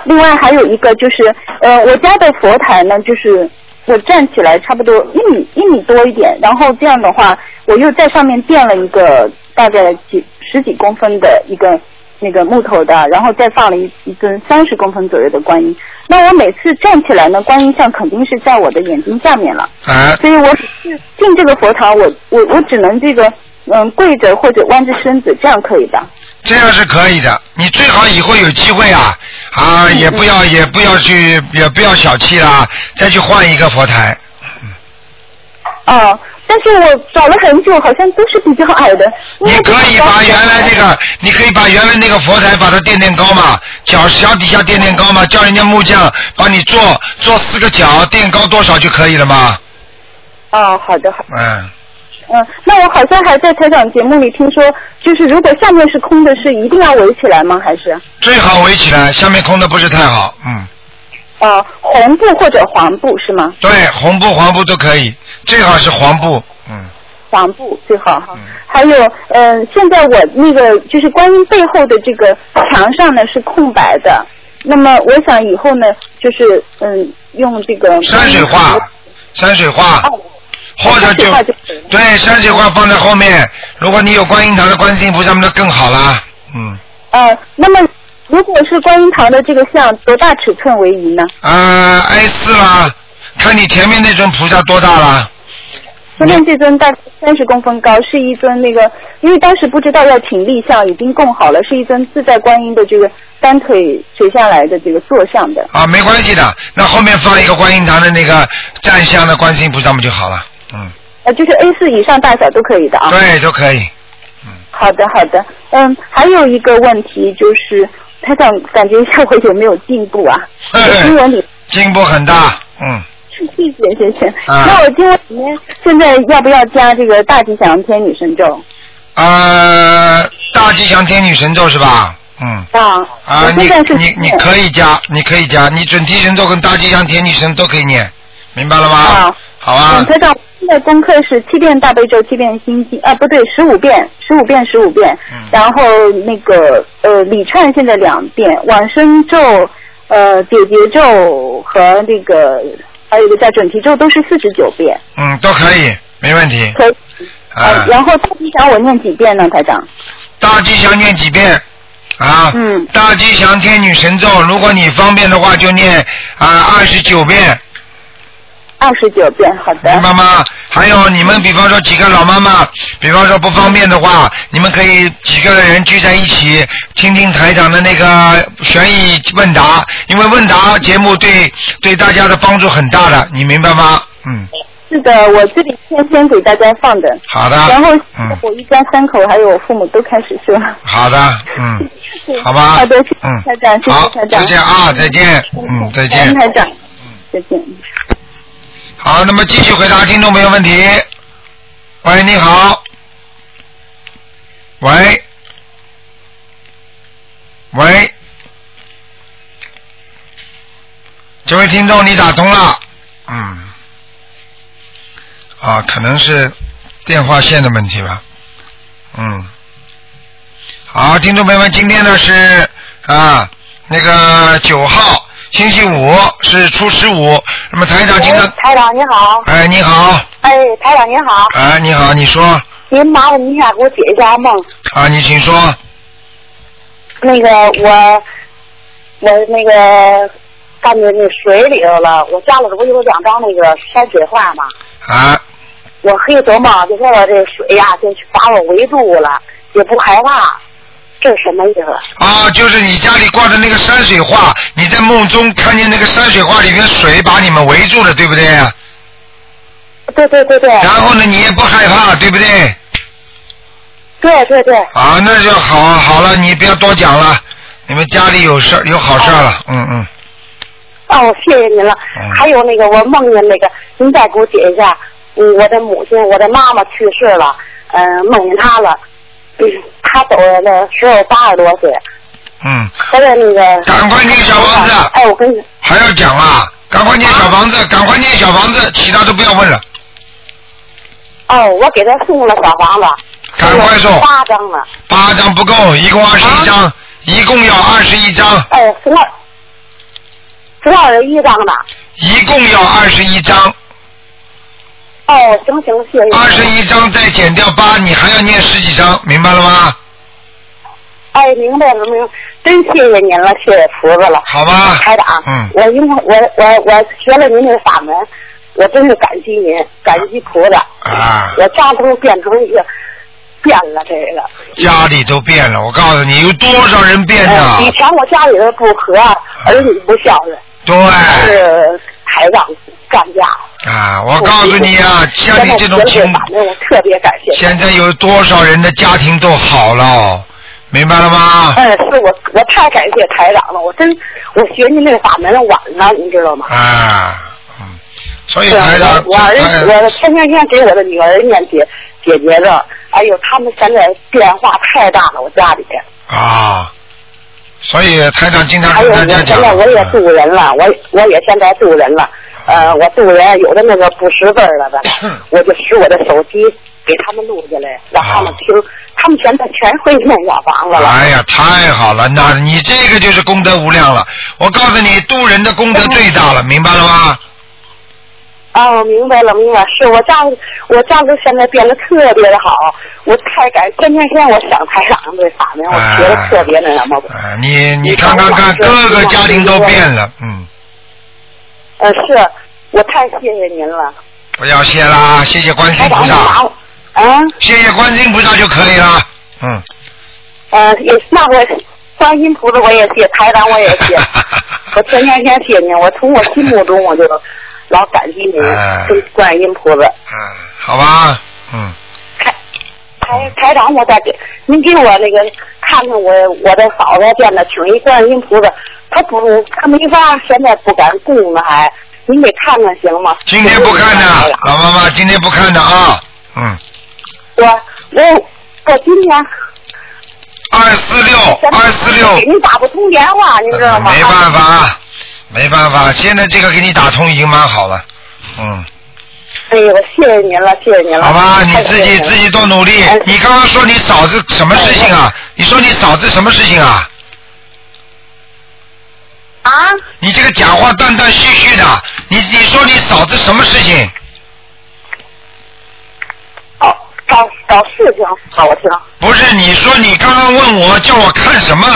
另外还有一个就是，呃，我家的佛台呢，就是我站起来差不多一米一米多一点，然后这样的话，我又在上面垫了一个大概几十几公分的一个那个木头的，然后再放了一一尊三十公分左右的观音。那我每次站起来呢，观音像肯定是在我的眼睛下面了。啊，所以我是进这个佛堂，我我我只能这个嗯跪着或者弯着身子，这样可以吧？这样是可以的。你最好以后有机会啊啊，也不要也不要去也不要小气啦，再去换一个佛台。哦，但是我找了很久，好像都是比较矮的。你可以把原来这个，你可以把原来那个佛台把它垫垫高嘛，脚脚底下垫垫高嘛，叫人家木匠帮你做做四个角，垫高多少就可以了嘛。哦，好的好。嗯，嗯，那我好像还在台长节目里听说，就是如果下面是空的，是一定要围起来吗？还是？最好围起来，下面空的不是太好。嗯，呃，红布或者黄布是吗？对，红布黄布都可以，最好是黄布。嗯，黄布最好哈。还有，嗯、现在我那个就是观音背后的这个墙上呢是空白的，那么我想以后呢，就是嗯，用这个山水画，山水画。哦或者就对山水画放在后面，如果你有观音堂的观世音菩萨，那更好啦。嗯，呃，那么如果是观音堂的这个像多大尺寸为宜呢？啊，A 四啦，看你前面那尊菩萨多大啦。前面这尊大概三十公分高，是一尊那个，因为当时不知道要请立像，已经供好了，是一尊自在观音的这个单腿垂下来的这个坐像的。啊，没关系的，那后面放一个观音堂的那个站像的观世音菩萨不就好了？嗯，呃，就是 A 四以上大小都可以的啊。对，都可以。嗯好的，好的。嗯，还有一个问题就是，他想感觉一下我有没有进步啊？我经文里，进步很大。嗯，谢谢谢谢。啊那我今天里面现在要不要加这个大吉祥天女神咒？呃，大吉祥天女神咒是吧？嗯。啊，啊，你你你可以加，你可以加，你准提神咒跟大吉祥天女神都可以念，明白了吗？啊好啊嗯，，台长，现在功课是七遍大悲咒，七遍心经，啊，不对，十五遍，十五遍，十五遍。嗯然后那个呃，礼忏现在两遍，往生咒、呃解结咒和那个还有一个叫准提咒都是四十九遍。嗯，都可以，没问题。可以。啊呃，，然后大吉祥我念几遍呢，台长？大吉祥念几遍？啊，嗯大吉祥天女神咒，如果你方便的话，就念啊二十九遍，二十九遍，好的明。白吗？还有你们，比方说几个老妈妈，比方说不方便的话，你们可以几个人聚在一起，听听台长的那个悬疑问答，因为问答节目对对大家的帮助很大的，你明白吗？嗯，是的，我这里先先给大家放的。好的。然后嗯，我一家三口还有我父母都开始说。好的，嗯，好吧。好的，谢谢嗯台长，谢好谢台，长。就这样啊，再见，嗯，再见。台长，再见。好，那么继续回答听众朋友问题。喂，你好。喂。喂。这位听众，你打通了。嗯。啊，可能是电话线的问题吧。嗯。好，听众朋友们，今天呢是啊那个九号星期五是初十五，那么台长今天哎台长你好，哎你好，哎，台长你好，哎你好，你说。您麻烦您一下给我解一下梦。啊你请说。那个我我那个干进那水里头了，我家里头不有两张那个山水画吗？啊。我黑琢磨就说我这水呀、就把我围住了，也不害怕，这是什么意思？啊就是你家里挂的那个山水画，你在梦中看见那个山水画里面水把你们围住了，对不对？对对对对，然后呢，你也不害怕，对不对？对对对，啊，那就好好了，你不要多讲了，你们家里有事儿有好事儿了，嗯嗯。哦，谢谢您了。嗯还有那个，我梦见那个，您再给我解一下，嗯，我的母亲，我的妈妈去世了，嗯、梦见她了，嗯他走了那时候八十多岁，嗯，他在那个。赶快念小房子哎，我跟你。还要讲啊，赶快念小房子，赶快念小房子，其他都不要问了，哦，我给他送了小房子。赶快送八张了。八张不够，一共二十一张，一共要二十一张，哎，十二，十二十一张吧。一共要二十一张，哦，行行，谢谢。二十一张再减掉八，你还要念十几张，明白了吗？哎，明白了，明白，真谢谢您了，谢谢菩萨了。好吧台长，嗯我因为我我我学了您这个法门，我真是感激您，感激菩萨。啊，我家都变成一个变了这个。家里都变了，我告诉你，有多少人变呃的以？前我家里头不和，儿女不孝顺，对，是台长干架。啊，我告诉你啊，像你这种情现在学了这，法门，我特别感谢。现在有多少人的家庭都好了，明白了吗？嗯，是我我太感谢台长了，我真我学您那个法门晚了，你知道吗？啊，嗯，所以，台长，我儿台我天天天给我的女儿念解解决的，哎呦，他们现在变化太大了，我家里。啊，所以台长经常还有我跟大家讲，现在我也渡人了，我我也现在渡人了，呃，我渡人有的那个不识字了的，我就使我的手机给他们录下来，让他们听，他们现在全会念小房子了。哎呀，太好了，那你这个就是功德无量了。我告诉你，渡人的功德最大了，明白了吗？啊，我明白了，明白，是我丈夫我丈夫现在变得特别的好，我太感，天天天我想台长这法门，我觉得特别那什么。啊，你你看看看，各个家庭都变了，嗯，呃，是我太谢谢您了，不要谢啦，谢谢观音菩萨，啊，谢谢观世音菩萨就可以了，嗯，呃，也那我观音菩萨我也谢，台长我也谢，我天天天谢您，我从我心目中我就老感激您，观音菩萨。嗯，好吧，嗯，台台台长，我再给您给我那个看看我我的嫂子变的，请一观音菩萨，他不他没法，现在不敢供呢还，您给看看行吗？今天不看的，老妈妈今天不看的啊，嗯，我我我今天二四六二四六给，你打不通电话，你知道吗？没办法，没办法，现在这个给你打通已经蛮好了，嗯。哎呦，谢谢您了，谢谢您了。好吧，你自己自己多努力。你刚刚说你嫂子什么事情啊？你说你嫂子什么事情啊？啊？你这个讲话断断续续的，你你说你嫂子什么事情？哦，找找事情，好我听。不是，你说你刚刚问我叫我看什么？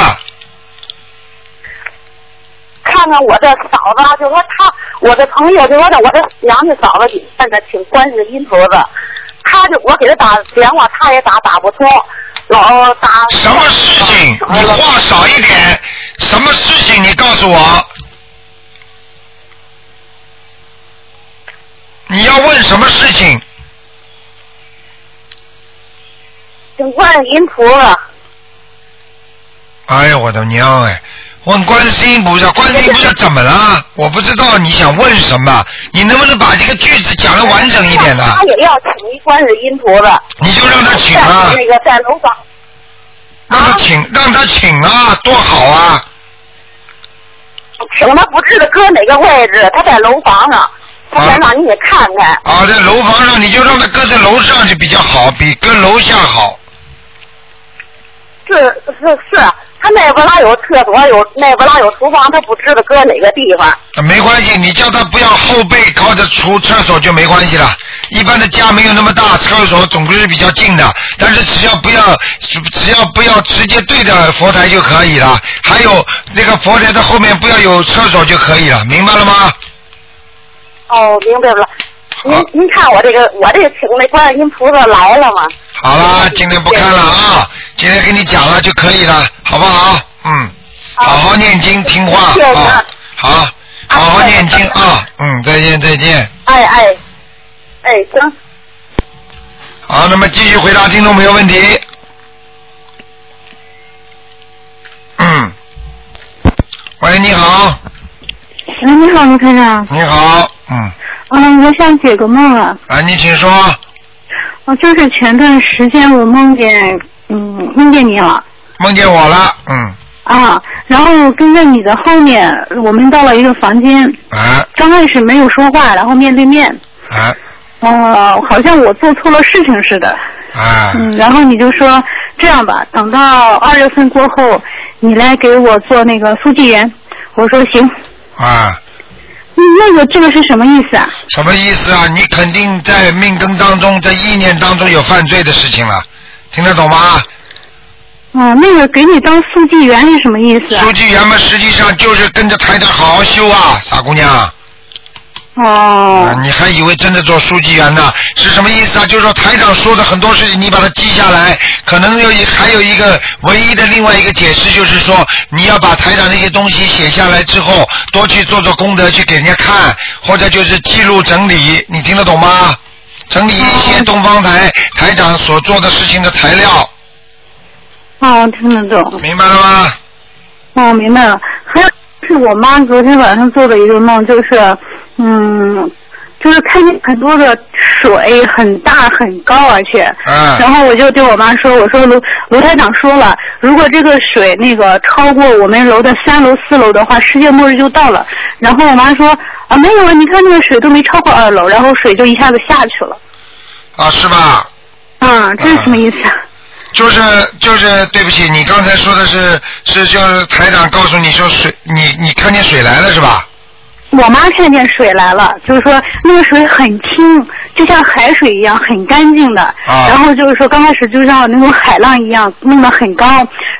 看看我的嫂子，就说他，我的朋友就说的我的娘家嫂子现在请观世音菩萨，他就我给他打电话，他也打打不通，老打。什么事情？你话少一点。什么事情？你告诉我。你要问什么事情？请观世音菩萨。哎呀，我的娘哎！问观世音菩萨，观世音菩萨怎么了？我不知道你想问什么，你能不能把这个句子讲的完整一点呢？他也要请一观世音菩萨。你就让他请啊在那个在楼房。让他请，让他请啊，多好啊！请他不知道搁哪个位置，他在楼房上，他想让你给看看。啊，在楼房上，你就让他搁在楼上就比较好，比搁楼下好。是是是，他那边拉有厕所，有那边拉有厨房，他不知道搁哪个地方。啊没关系，你叫他不要后背靠着出厕所就没关系了。一般的家没有那么大，厕所总归是比较近的，但是只要不要只只要不要直接对着佛台就可以了。还有那个佛台的后面不要有厕所就可以了，明白了吗？哦，明白了。您您看我这个我这个请那观世音菩萨来了吗？好了，今天不看了啊，今天跟你讲了就可以了，好不好？嗯，好好念经听话谢谢您啊，好，好好念经啊，嗯，再见再见。哎哎哎，行。好，那么继续回答听众朋友问题。嗯，喂，你好，喂，你好，卢台长。你好，嗯，嗯，我想解个梦啊。啊，你请说。哦，就是前段时间我梦见，嗯，梦见你了。梦见我了，嗯。啊，然后跟在你的后面，我们到了一个房间。啊。刚开始没有说话，然后面对面。啊。呃，好像我做错了事情似的。啊。嗯，然后你就说这样吧，等到二月份过后，你来给我做那个书记员。我说行。啊。那个这个是什么意思啊？什么意思啊？你肯定在命根当中，在意念当中有犯罪的事情了，听得懂吗？哦，那个给你当书记员是什么意思啊？书记员嘛，实际上就是跟着台长好好修啊，傻姑娘。哦。你还以为真的做书记员呢？是什么意思啊？就是说台长说的很多事情，你把它记下来，可能有一还有一个唯一的另外一个解释，就是说你要把台长那些东西写下来之后，多去做做功德，去给人家看，或者就是记录整理，你听得懂吗？整理一些东方台台长所做的事情的材料。哦，听得懂。明白了吗？哦，明白了。还有是我妈昨天晚上做的一个梦，就是嗯，就是看见很多的水很大很高，而且，嗯。然后我就对我妈说：“我说楼楼台长说了，如果这个水那个超过我们楼的三楼四楼的话，世界末日就到了。”然后我妈说：“啊，没有啊，你看那个水都没超过二楼，然后水就一下子下去了。”啊，是吧？啊，这是什么意思啊？就是就是，对不起，你刚才说的是是就是台长告诉你说水，你你看见水来了是吧？我妈看见水来了，就是说那个水很清，就像海水一样，很干净的。啊。然后就是说刚开始就像那种海浪一样，弄得很高。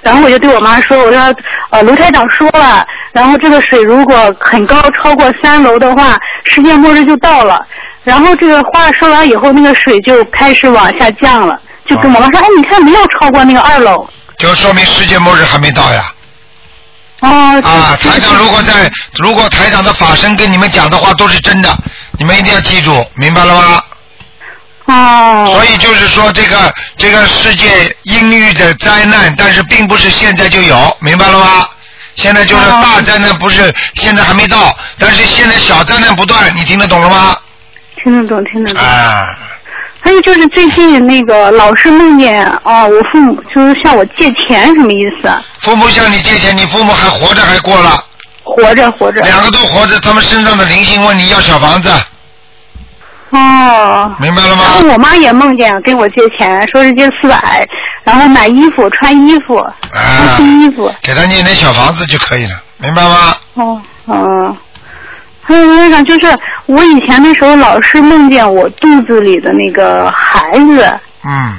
然后我就对我妈说：“我说呃，卢台长说了，然后这个水如果很高，超过三楼的话，世界末日就到了。”然后这个话说完以后，那个水就开始往下降了。就跟我妈说：“哎，你看没有超过那个二楼。”就说明世界末日还没到呀。哦。啊，台长如果在，如果台长的法身跟你们讲的话都是真的，你们一定要记住，明白了吗？哦。所以就是说，这个这个世界阴郁的灾难，但是并不是现在就有，明白了吗？现在就是大灾难，不是现在还没到，但是现在小灾难不断，你听得懂了吗？听得懂，听得懂。啊。还有就是最近那个老是梦见啊，我父母就是向我借钱，什么意思啊？父母向你借钱，你父母还活着还过了？活着，活着。两个都活着，他们身上的灵性问你要小房子。哦。明白了吗？然后我妈也梦见跟我借钱，说是借四百，然后买衣服穿衣服，啊。新衣服。给他念点小房子就可以了，明白吗？哦，哦。还有那个就是我以前的时候老是梦见我肚子里的那个孩子。嗯。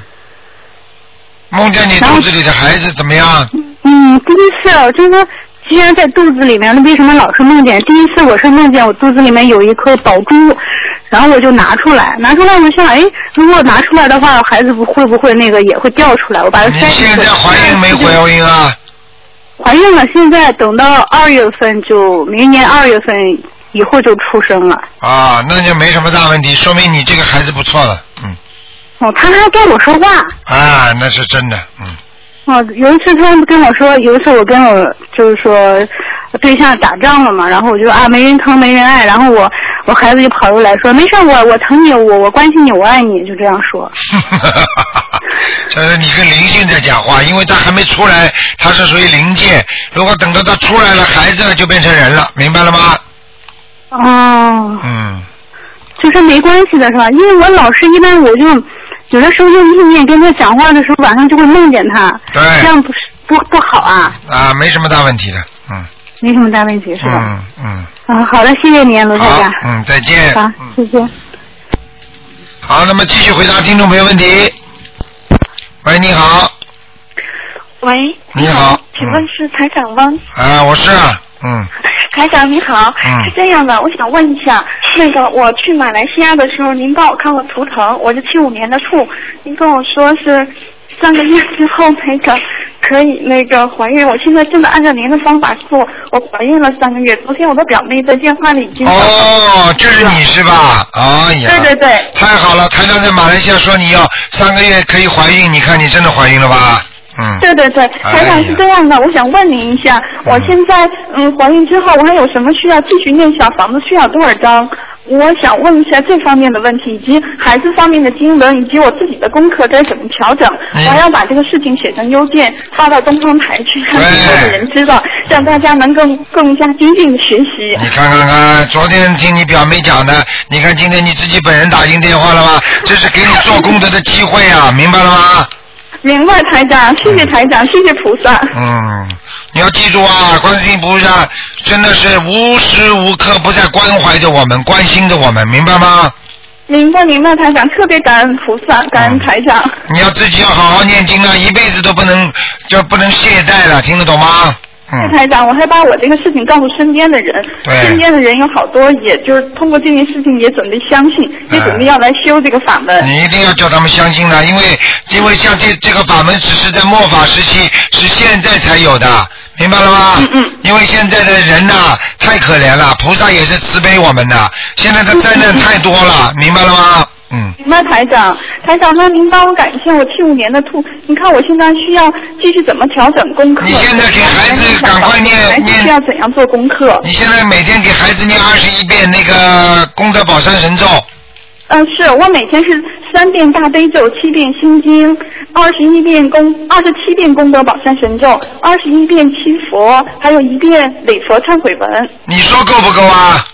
梦见你肚子里的孩子怎么样？嗯，第一次就是说，既然在肚子里面，那为什么老是梦见？第一次我是梦见我肚子里面有一颗宝珠，然后我就拿出来，拿出来我想，哎，如果拿出来的话，孩子不会不会那个也会掉出来？我把它塞进去。你现在怀孕没怀孕啊？怀孕了，现在等到二月份就明年二月份。以后就出生了啊，那就没什么大问题，说明你这个孩子不错了，嗯。哦，他还跟我说话。啊，那是真的，嗯。哦，有一次他跟我说，有一次我跟我就是说对象打仗了嘛，然后我就啊没人疼没人爱，然后我我孩子就跑过来说没事，我我疼你，我我关心你，我爱你，就这样说。这是你跟灵性在讲话，因为他还没出来，他是属于灵界，如果等到他出来了，孩子就变成人了，明白了吗？哦，嗯，就是没关系的是吧？因为我老是一般我就有的时候用意念跟他讲话的时候，晚上就会梦见他，对，这样不是不不好啊。啊，没什么大问题的，嗯。没什么大问题是吧？嗯嗯。啊，好的，谢谢您，罗先生。嗯，再见。好，谢谢。好，那么继续回答听众朋友问题。喂，你好。喂。你好。请问是台长吗？啊，我是，嗯。台长你好，是这样的，我想问一下，那个我去马来西亚的时候，您帮我看过图腾，我是七五年的兔，您跟我说是三个月之后那个可以 那个怀孕，我现在正在按照您的方法做，我怀孕了三个月，昨天我的表妹在电话里已经哦，就是你是吧？哎呀，对对对，太好了，台长在马来西亚说你要三个月可以怀孕，你看你真的怀孕了吧？嗯，对对对，台长是这样的，我想问您一下，我现在嗯怀孕之后，我还有什么需要继续念小房子？需要多少张？我想问一下这方面的问题，以及孩子方面的经文，以及我自己的功课该怎么调整。嗯我要把这个事情写成邮件发到东方台去，让更多的人知道，让大家能更更加精进的学习。你看看看，昨天听你表妹讲的，你看今天你自己本人打进电话了吗？这是给你做功德的机会啊，明白了吗？明白，台长，谢谢台长，谢谢菩萨。嗯，你要记住啊，观世音菩萨真的是无时无刻不在关怀着我们，关心着我们，明白吗？明白明白，台长，特别感恩菩萨，感恩台长。你要自己要好好念经啊，一辈子都不能就不能懈怠了，听得懂吗？嗯，台长，我还把我这个事情告诉身边的人，对身边的人有好多，也就是通过这件事情也准备相信，也准备要来修这个法门。你一定要叫他们相信的，因为因为像这这个法门只是在末法时期，是现在才有的，明白了吗？嗯嗯。因为现在的人呐、太可怜了，菩萨也是慈悲我们的，现在的灾难太多了，明白了吗？嗯。明白，台长，台长，那您帮我改一下我七五年的兔，你看我现在需要继续怎么调整功课？你现在给孩子赶快念念需要怎样做功课？你现在每天给孩子念二十一遍那个功德宝山神咒，嗯，是我每天是三遍大悲咒，七遍心经，二十一遍功，二十七遍功德宝山神咒，二十一遍七佛，还有一遍礼佛忏悔文。你说够不够啊？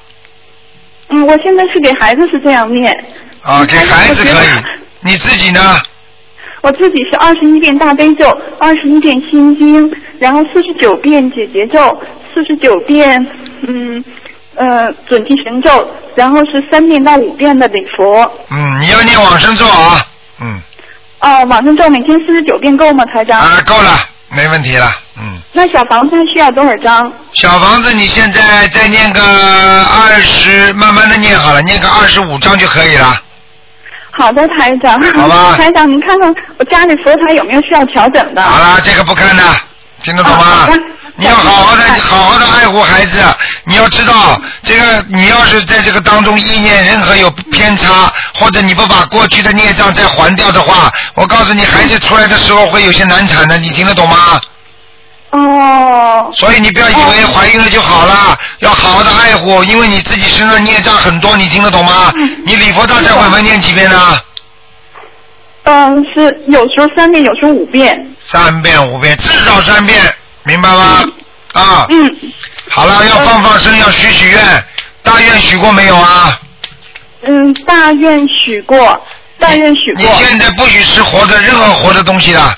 嗯，我现在是给孩子是这样念。啊，给孩子可以，你自己呢？我自己是二十一遍大悲咒，二十一遍心经，然后四十九遍解结咒，四十九遍嗯呃准提神咒，然后是三遍到五遍的礼佛。嗯，你要念往生咒啊。嗯，哦，往生咒每天四十九遍够吗，台长？啊，够了，没问题了。嗯，那小房子需要多少张？小房子你现在再念个二十，慢慢的念好了，念个二十五张就可以了。好的，台长。好吧 台长，您看看我家里佛台有没有需要调整的？好了，这个不看的，听得懂吗？你要好好的，好好的爱护孩子。你要知道，这个你要是在这个当中意念任何有偏差，或者你不把过去的孽障再还掉的话，我告诉你，孩子出来的时候会有些难产的，你听得懂吗？哦。所以你不要以为怀孕了就好了，要好好的爱护，因为你自己身上孽障很多，你听得懂吗？你礼佛大忏悔文念几遍呢？嗯，是有时候三遍，有时候五遍。三遍五遍，至少三遍，明白吗？啊。嗯。好了，要放放生，要许许愿，大愿许过没有啊？嗯，大愿许过，大愿许过你过。现在不许吃活的任何活的东西了。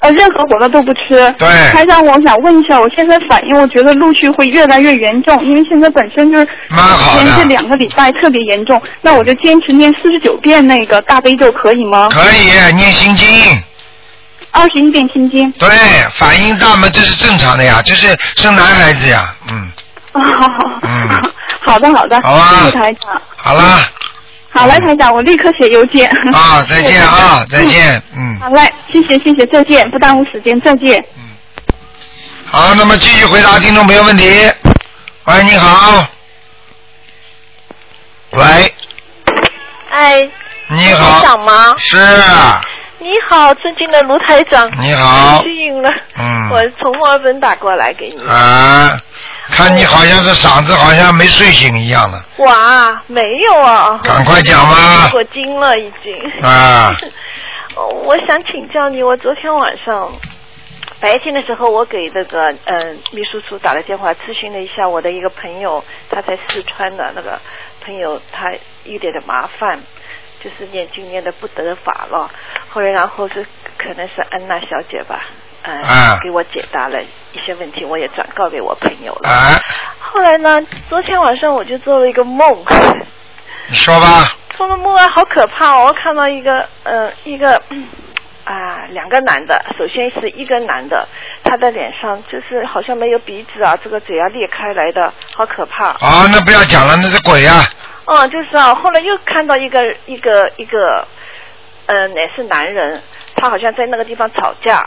呃，任何活的都不吃。对台长，我想问一下，我现在反应，我觉得陆续会越来越严重，因为现在本身就是蛮好的前这两个礼拜特别严重，那我就坚持念四十九遍那个大悲咒，可以吗？可以念心经。二十一遍心经。对，反应大嘛，这是正常的呀，这是生男孩子呀，嗯啊，好好嗯，好的好的，好啊谢谢台长。好了好嘞，台长，我立刻写邮件。啊，再见啊，再见，嗯。好嘞，谢谢谢谢，再见，不耽误时间，再见。嗯好，那么继续回答听众朋友问题。喂，你好。喂，哎，你好台。长吗？是啊，你好，尊敬的卢台长。你好幸运了。嗯我从墨尔本打过来给你。啊，看你好像是嗓子好像没睡醒一样的哇，没有啊。赶快讲吧我惊了已经。啊。哦 我想请教你，我昨天晚上白天的时候，我给那个嗯秘书处打了电话，咨询了一下我的一个朋友，他在四川的那个朋友，他遇点的麻烦，就是念经念的不得法了。后来然后是可能是安娜小姐吧，嗯、啊给我解答了一些问题，我也转告给我朋友了。啊，后来呢，昨天晚上我就做了一个梦，你说吧。做了梦啊，好可怕哦！我看到一个，呃，一个，嗯啊，两个男的。首先是一个男的，他的脸上就是好像没有鼻子啊，这个嘴啊裂开来的，好可怕。啊，那不要讲了，那是鬼啊！嗯，就是啊。后来又看到一个一个一个，嗯、也是男人，他好像在那个地方吵架。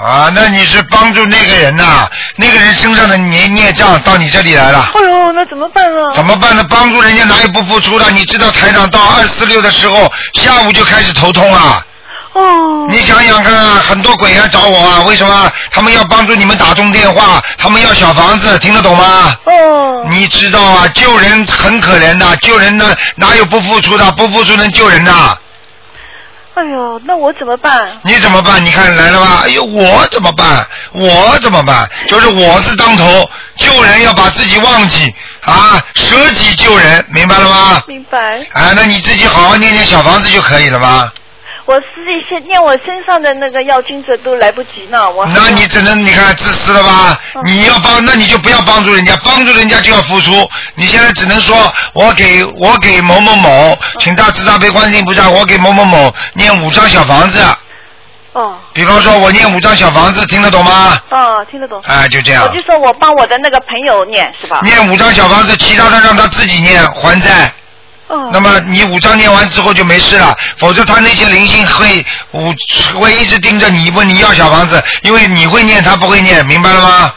啊，那你是帮助那个人呐、那个人身上的孽孽障到你这里来了。哎呦，那怎么办啊？怎么办呢？帮助人家哪有不付出的？你知道台长到二四六的时候，下午就开始头痛啊。哦。你想想看啊，很多鬼来找我啊，为什么？他们要帮助你们打通电话，他们要小房子，听得懂吗？哦。你知道啊，救人很可怜的，救人呢哪有不付出的？不付出能救人的？哎呦，那我怎么办？你怎么办？你看来了吧？哎呦，我怎么办？我怎么办？就是我字当头，救人要把自己忘记啊，舍己救人，明白了吗？明白。啊，那你自己好好念念小房子就可以了吗？我自己先念我身上的那个要经者都来不及呢，我。那你只能你看自私了吧？你要帮，那你就不要帮助人家，帮助人家就要付出。你现在只能说，我给我给某某某，请大慈大悲观世音菩萨，我给某某某念五张小房子。哦。比方说，我念五张小房子，听得懂吗？哦，听得懂。哎，就这样我就说我帮我的那个朋友念是吧？念五张小房子，其他的让他自己念还债。哦。那么你五张念完之后就没事了，否则他那些灵性会五会一直盯着你，问你要小房子，因为你会念，他不会念，明白了吗？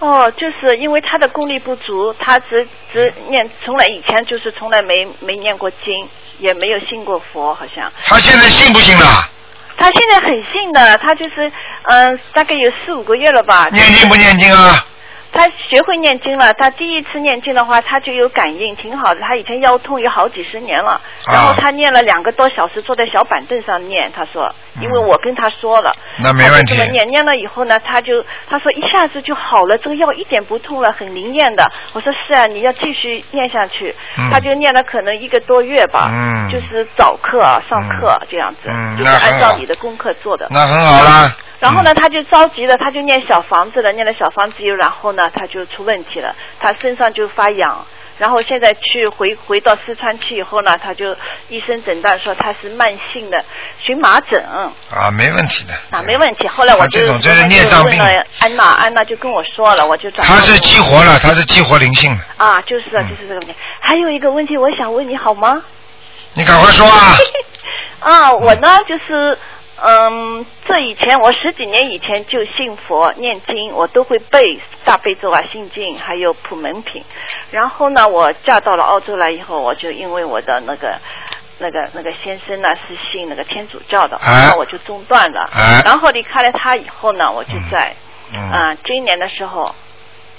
哦，就是因为他的功力不足，他只只念，从来以前就是从来没没念过经，也没有信过佛，好像。他现在信不信了？他现在很信的，他就是嗯、大概有四五个月了吧。念经不念经啊？他学会念经了，他第一次念经的话，他就有感应，挺好的。他以前腰痛有好几十年了，然后他念了两个多小时，坐在小板凳上念。他说，因为我跟他说了，那没问题他就这么念，念了以后呢，他就他说一下子就好了，这个药一点不痛了，很灵验的。我说是啊，你要继续念下去。嗯他就念了可能一个多月吧，嗯就是早课啊上课这样子，嗯就是按照你的功课做的。那很好啦。然后呢，他就着急了，他就念小房子了，念了小房子以后，然后呢，他就出问题了，他身上就发痒。然后现在去回回到四川去以后呢，他就医生诊断说他是慢性的荨麻疹，啊，没问题的。啊，没问题。后来我就问了安娜，安娜就跟我说了，我就转。他是激活了，他是激活灵性的。啊，就是啊，就是这个问题。还有一个问题，我想问你好吗？你赶快说啊！啊，我呢就是，嗯，这以前我十几年以前就信佛念经，我都会背大悲咒啊、心经，还有普门品。然后呢，我嫁到了澳洲来以后，我就因为我的那个。那个那个先生呢是信那个天主教的，哎那我就中断了。哎然后离开了他以后呢，我就在嗯啊、今年的时候，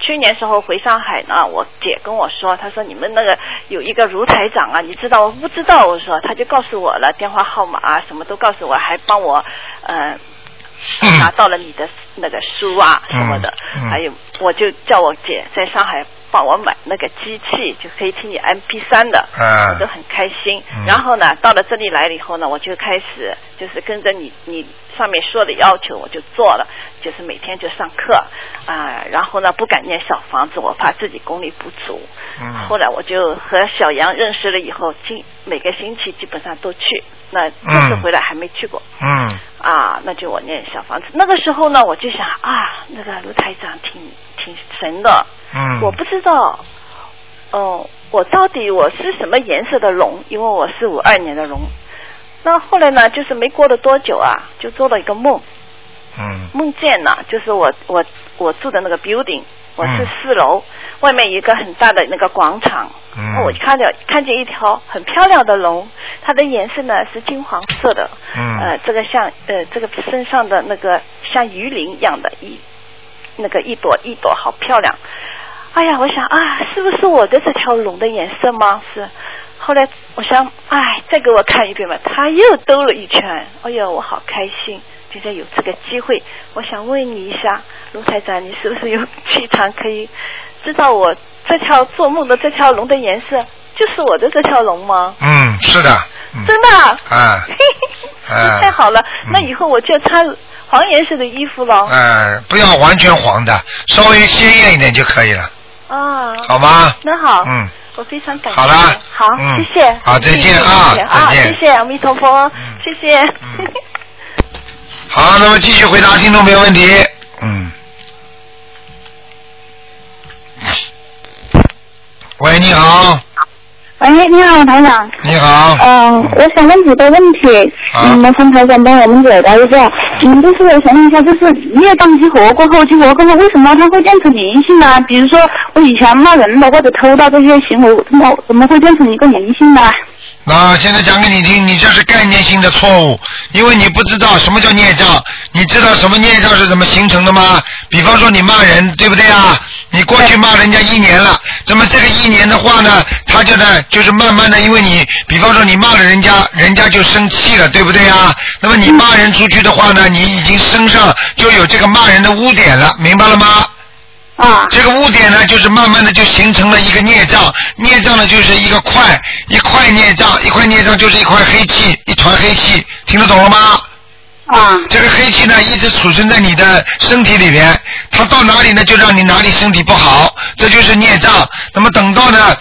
去年时候回上海呢，我姐跟我说，她说你们那个有一个卢台长啊，你知道我不知道，我说她就告诉我了电话号码啊，什么都告诉我，还帮我呃。拿到了你的那个书啊什么的，嗯嗯还有我就叫我姐在上海帮我买那个机器，就可以听你 M P 三的，啊我都很开心。嗯然后呢，到了这里来了以后呢，我就开始就是跟着你你上面说的要求，我就做了，就是每天就上课啊、然后呢不敢念小房子，我怕自己功力不足。嗯后来我就和小杨认识了以后，今每个星期基本上都去。那这次嗯回来还没去过。嗯啊，那就我念小房子。那个时候呢，我就想啊，那个卢台长挺挺神的。嗯。我不知道，哦、我到底我是什么颜色的龙？因为我是五二年的龙。那后来呢，就是没过了多久啊，就做了一个梦，嗯。梦见呢，就是我我我住的那个 building，我是嗯四楼，外面有一个很大的那个广场，嗯。我看见看见一条很漂亮的龙，它的颜色呢是金黄色的，嗯。呃，这个像呃这个身上的那个像鱼鳞一样的一那个一朵一朵好漂亮。哎呀，我想啊，是不是我的这条龙的颜色吗？是。后来我想，哎，再给我看一遍吧。他又兜了一圈，哎呀，我好开心。现在有这个机会，我想问你一下，卢台长，你是不是有气场可以知道我这条做梦的这条龙的颜色就是我的这条龙吗？嗯，是的。嗯真的啊？啊啊太好了，那以后我就穿黄颜色的衣服了。呃，不要完全黄的，稍微鲜艳一点就可以了，啊，好吗？那好，嗯，我非常感谢。好啦好，嗯谢谢。好再见啊谢谢啊，再见嗯谢谢阿弥陀佛，谢谢。好，那么继续回答听众朋友问题。嗯。喂，你好。哎，你好，台长。你好。嗯，我想问几个问题，嗯，麻烦台长帮我们解答一下。嗯，就是我想问一下，就是业障激活过后，激活过后为什么它会变成灵性呢？比如说我以前骂人的或者偷盗这些行为，怎么怎么会变成一个灵性呢？那现在讲给你听，你这是概念性的错误，因为你不知道什么叫孽障。你知道什么孽障是怎么形成的吗？比方说你骂人，对不对啊？你过去骂人家一年了，那么这个一年的话呢，他就在，就是慢慢的，因为你，比方说你骂了人家，人家就生气了，对不对啊？那么你骂人出去的话呢，你已经身上就有这个骂人的污点了，明白了吗？啊。这个污点呢，就是慢慢的就形成了一个孽障，孽障呢就是一个块，一块孽障，一块孽障就是一块黑气，一团黑气，听得懂了吗？啊。这个黑气呢，一直储存在你的身体里面，它到哪里呢，就让你哪里身体不好，这就是孽障。那么等到呢，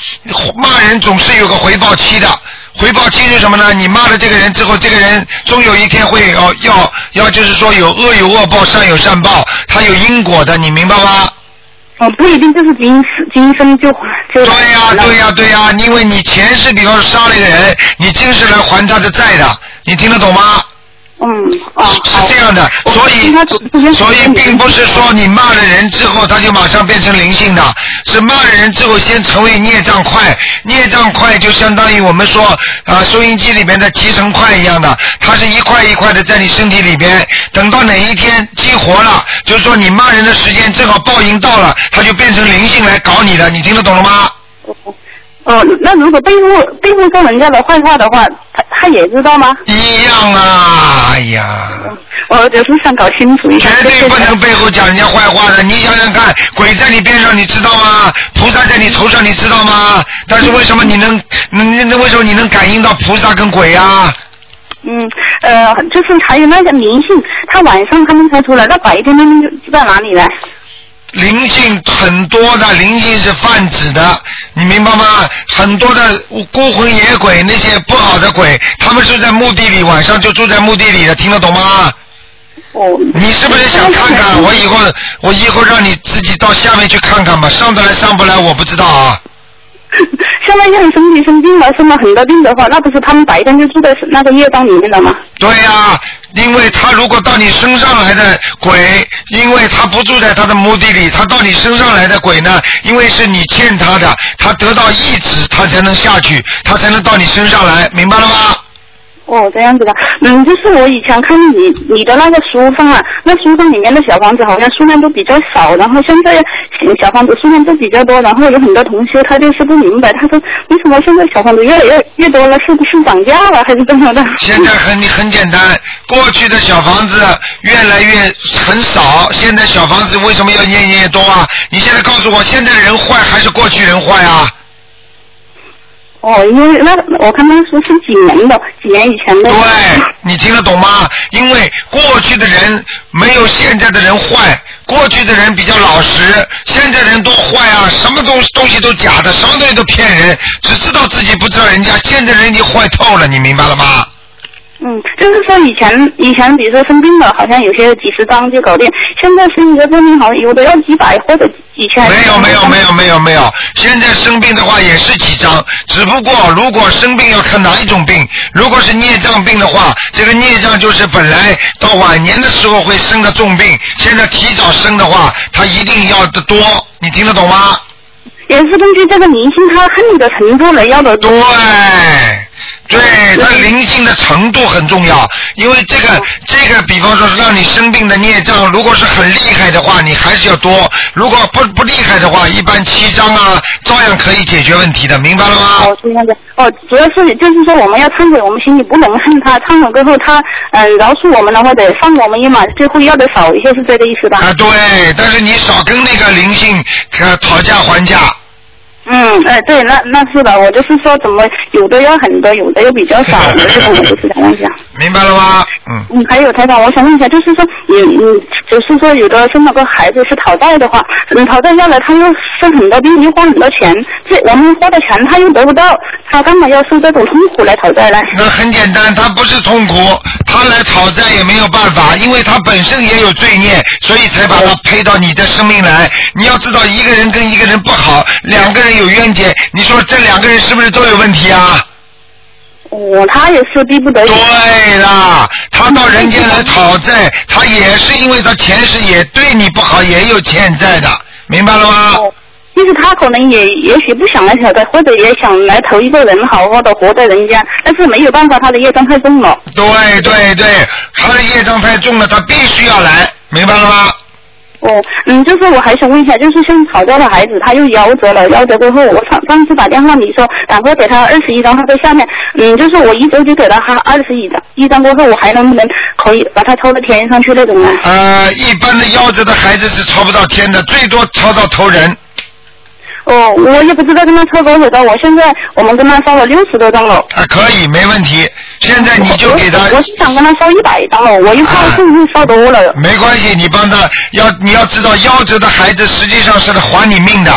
骂人总是有个回报期的。回报期是什么呢？你骂了这个人之后，这个人终有一天会要要要，就是说有恶有恶报，善有善报，它有因果的，你明白吗？哦，不一定就是今世今生就就。对呀、对呀、对呀、因为你前世比方说杀了一个人，你今世来还他的债的，你听得懂吗？嗯，啊，是这样的，所以所以并不是说你骂了人之后他就马上变成灵性的，是骂了人之后先成为孽障块，孽障块就相当于我们说啊收音机里面的集成块一样的，它是一块一块的在你身体里边，等到哪一天激活了，就是说你骂人的时间正好报应到了，它就变成灵性来搞你的，你听得懂了吗？哦，那如果背后背后说人家的坏话的话，他他也知道吗？一样啊，哎呀。我就是想搞清楚一下。绝对不能背后讲人家坏话的，你想想看，鬼在你边上，你知道吗？菩萨在你头上，你知道吗？但是为什么你能，那那那为什么你能感应到菩萨跟鬼啊？嗯，呃，就是还有那个灵性，他晚上他们才出来，那白天他们就在哪里呢？灵性很多的，灵性是泛指的，你明白吗？很多的孤魂野鬼，那些不好的鬼，他们住在墓地里，晚上就住在墓地里的，听得懂吗？哦。你是不是想看看？我以后我以后让你自己到下面去看看吧，上得来上不来我不知道啊。像那些人身体生病了，生了很多病的话，那不是他们白天就住在那个夜班里面了吗？对呀、因为他如果到你身上来的鬼，因为他不住在他的墓地里，他到你身上来的鬼呢，因为是你欠他的，他得到意志，他才能下去，他才能到你身上来，明白了吗？哦，这样子的，嗯，就是我以前看你你的那个书上啊，那书上里面的小房子好像数量都比较少，然后现在小房子数量都比较多，然后有很多同学他就是不明白，他说为什么现在小房子越来越越多了，是不是涨价了还是怎么的？现在很很简单，过去的小房子越来越很少，现在小房子为什么要越来越多啊？你现在告诉我，现在人坏还是过去人坏啊？哦，因为那我看那书是几年的，几年以前的。对，你听得懂吗？因为过去的人没有现在的人坏，过去的人比较老实，现在人多坏啊，什么东西东西都假的，什么东西都骗人，只知道自己不知道人家，现在人已经坏透了，你明白了吗？嗯，就是说以前以前比如说生病了，好像有些几十张就搞定，现在生一个病好像有的要几百或者几千。没有没有没有没有没有，现在生病的话也是几张，只不过如果生病要看哪一种病，如果是孽障病的话，这个孽障就是本来到晚年的时候会生的重病，现在提早生的话，它一定要的多，你听得懂吗？也是根据这个明星他恨的程度来要的多。对，它灵性的程度很重要，因为这个这个，比方说是让你生病的孽障，如果是很厉害的话，你还是要多；如果不不厉害的话，一般七张啊，照样可以解决问题的，明白了吗？哦，这样子。哦，主要是就是说我们要忏悔，我们心里不能恨他，忏悔过后他嗯、呃饶恕我们的话，得放我们一马，最后要的少一些，是这个意思吧？啊，对，但是你少跟那个灵性呃讨价还价。嗯，哎，对，那那是的，我就是说，怎么有的要很多，有的又比较少，我这种我就是这样想。明白了吗？嗯。嗯，还有台长，我想问一下，就是说，你你就是说，有的生了个孩子是讨债的话，嗯，讨债下来他又生很多病，又花很多钱，这我们花的钱他又得不到，他干嘛要受这种痛苦来讨债呢？那很简单，他不是痛苦，他来讨债也没有办法，因为他本身也有罪孽，所以才把他配到你的生命来。你要知道，一个人跟一个人不好，两个人人有冤结，你说这两个人是不是都有问题啊？我他也是逼不得已。对啦，他到人间来讨债，他也是因为他前世也对你不好，也有欠债的，明白了吗？就是他可能也也许不想来讨债，或者也想来投一个人，好好的活在人间，但是没有办法，他的业障太重了。对对对，他的业障太重了，他必须要来，明白了吗？哦，嗯，就是我还想问一下，就是像吵架的孩子，他又夭折了，夭折过后，我上上次打电话你说赶快给他二十一张，他在下面，嗯，就是我一周就给了他二十一张，一张过后我还能不能可以把他抄到天上去那种呢？呃，一般的夭折的孩子是抄不到天的，最多抄到头人。哦，我也不知道跟他抄多少张，我现在我们跟他烧了六十多张了。啊，可以，没问题。现在你就给他。我是想跟他烧一百张了，我一怕是不是烧多了。没关系，你帮他要你要知道，夭折的孩子实际上是来还你命的。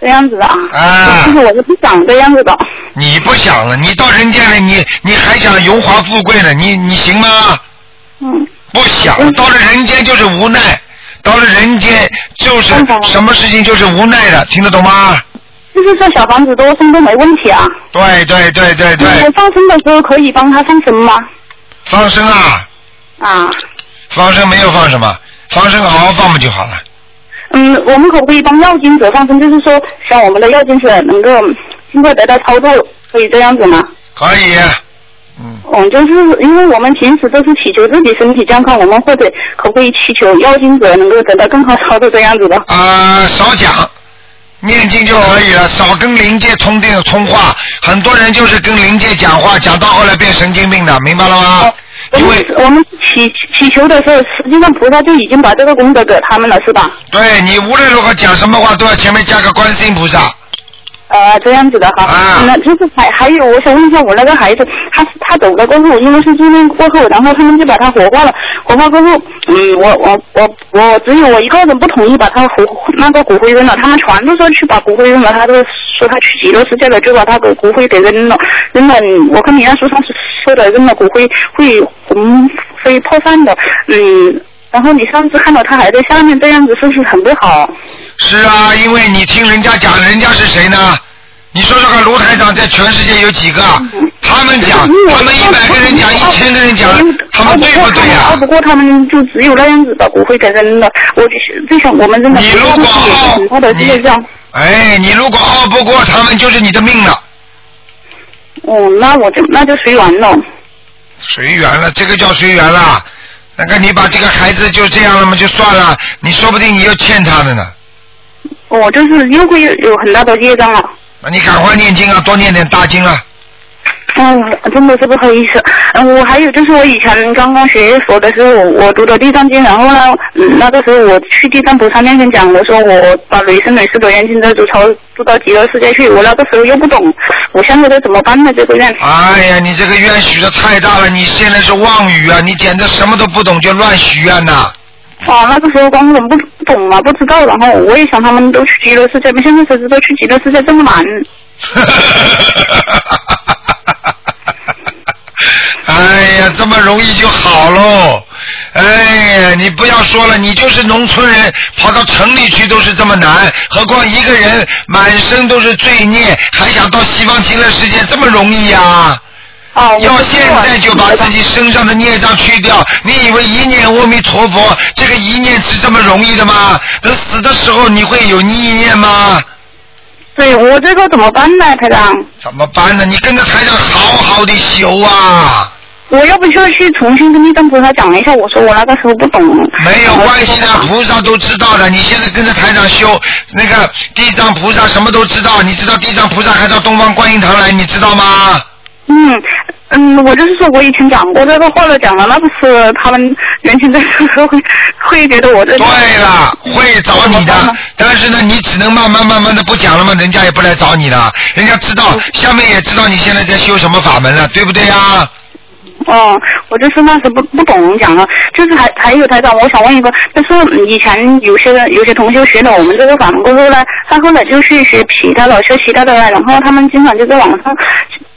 这样子啊。啊。就是我是不想这样子的。你不想了，你到人间了，你你还想荣华富贵呢？你你行吗？嗯。不想，到了人间就是无奈。到了人间就是什么事情就是无奈的，听得懂吗？就是说小房子多生都没问题啊。对对对对对。我放生的时候可以帮他放生吗？放生啊。啊。放生没有放什么，放生好好放不就好了。嗯，我们可不可以帮药精者放生？就是说，像我们的药精者能够尽快得到操作，可以这样子吗？可以。嗯，就是因为我们平时都是祈求自己身体健康，我们或者可不可以祈求妖精者能够得到更好操作这样子的？啊，少讲，念经就可以了，少跟灵界通电通话。很多人就是跟灵界讲话，讲到后来变神经病的，明白了吗？因为我们祈祈求的时候，实际上菩萨就已经把这个功德给他们了，是吧？对你无论如何讲什么话，都要前面加个观世音菩萨。呃，这样子的哈，那就是还还有，我想问一下，我那个孩子，他他走了过后，因为是住院过后，然后他们就把他火化了，火化过后，嗯，我我我我只有我一个人不同意把他火那个骨灰扔了，他们全都说去把骨灰扔了，他都说他去极乐世界了，就把他的骨灰给扔了，扔了，我看你那书上是说的扔了骨灰会魂飞魄散的，嗯。然后你上次看到他还在下面，这样子是不是很不好？是啊，因为你听人家讲，人家是谁呢？你说这个卢台长在全世界有几个？他们讲，他们一百个人讲，一千个人讲，他们对不对呀？熬不过他们，就只有那样子把骨灰给扔了。我就想，我们真的你如果熬，你哎，你如果熬不过他们，就是你的命了。哦，那我就那就随缘了。随缘了，这个叫随缘了。那个，你把这个孩子就这样了嘛，就算了。你说不定你又欠他的呢。我，就是又会有很大的业障了。那你赶快念经啊，多念点大经啊。嗯，真的是不好意思。嗯，我还有就是我以前刚刚学佛的时候，我读的地藏经，然后呢，嗯，那个时候我去地藏菩萨面前讲，我说我把累生累世的冤亲债主超度到极乐世界去。我那个时候又不懂，我现在该怎么办呢？这个愿？哎呀，你这个愿许的太大了，你现在是妄语啊！你简直什么都不懂就乱许愿呐！啊，那个时候光人不懂嘛，不知道，然后我也想他们都去极乐世界，现在才知道去极乐世界这么难。哎呀，这么容易就好喽！哎呀，你不要说了，你就是农村人，跑到城里去都是这么难，何况一个人满身都是罪孽，还想到西方极乐世界这么容易呀？哦要现在就把自己身上的孽障去掉，你以为一念阿弥陀佛，这个一念是这么容易的吗？等死的时候你会有意念吗？对我这个怎么办呢，台长？怎么办呢？你跟着台长好好的修啊！我要不就去重新跟地藏菩萨讲了一下？我说我那个时候不懂。没有关系的，菩萨都知道的。你现在跟着台长修，那个地藏菩萨什么都知道。你知道地藏菩萨还到东方观音堂来，你知道吗？嗯嗯，我就是说我以前讲过这个话都，讲了，那不是他们年轻的时候会会觉得我这。对了，会找你的，但是呢，你只能慢慢慢慢的不讲了嘛，人家也不来找你了，人家知道下面也知道你现在在修什么法门了，对不对呀？哦，我就是那时不不懂讲了，就是还还有台长，我想问一个，就是以前有些有些同学学了我们这个法门过后呢，他后来就是学其他的，学其他的了，然后他们经常就在网上。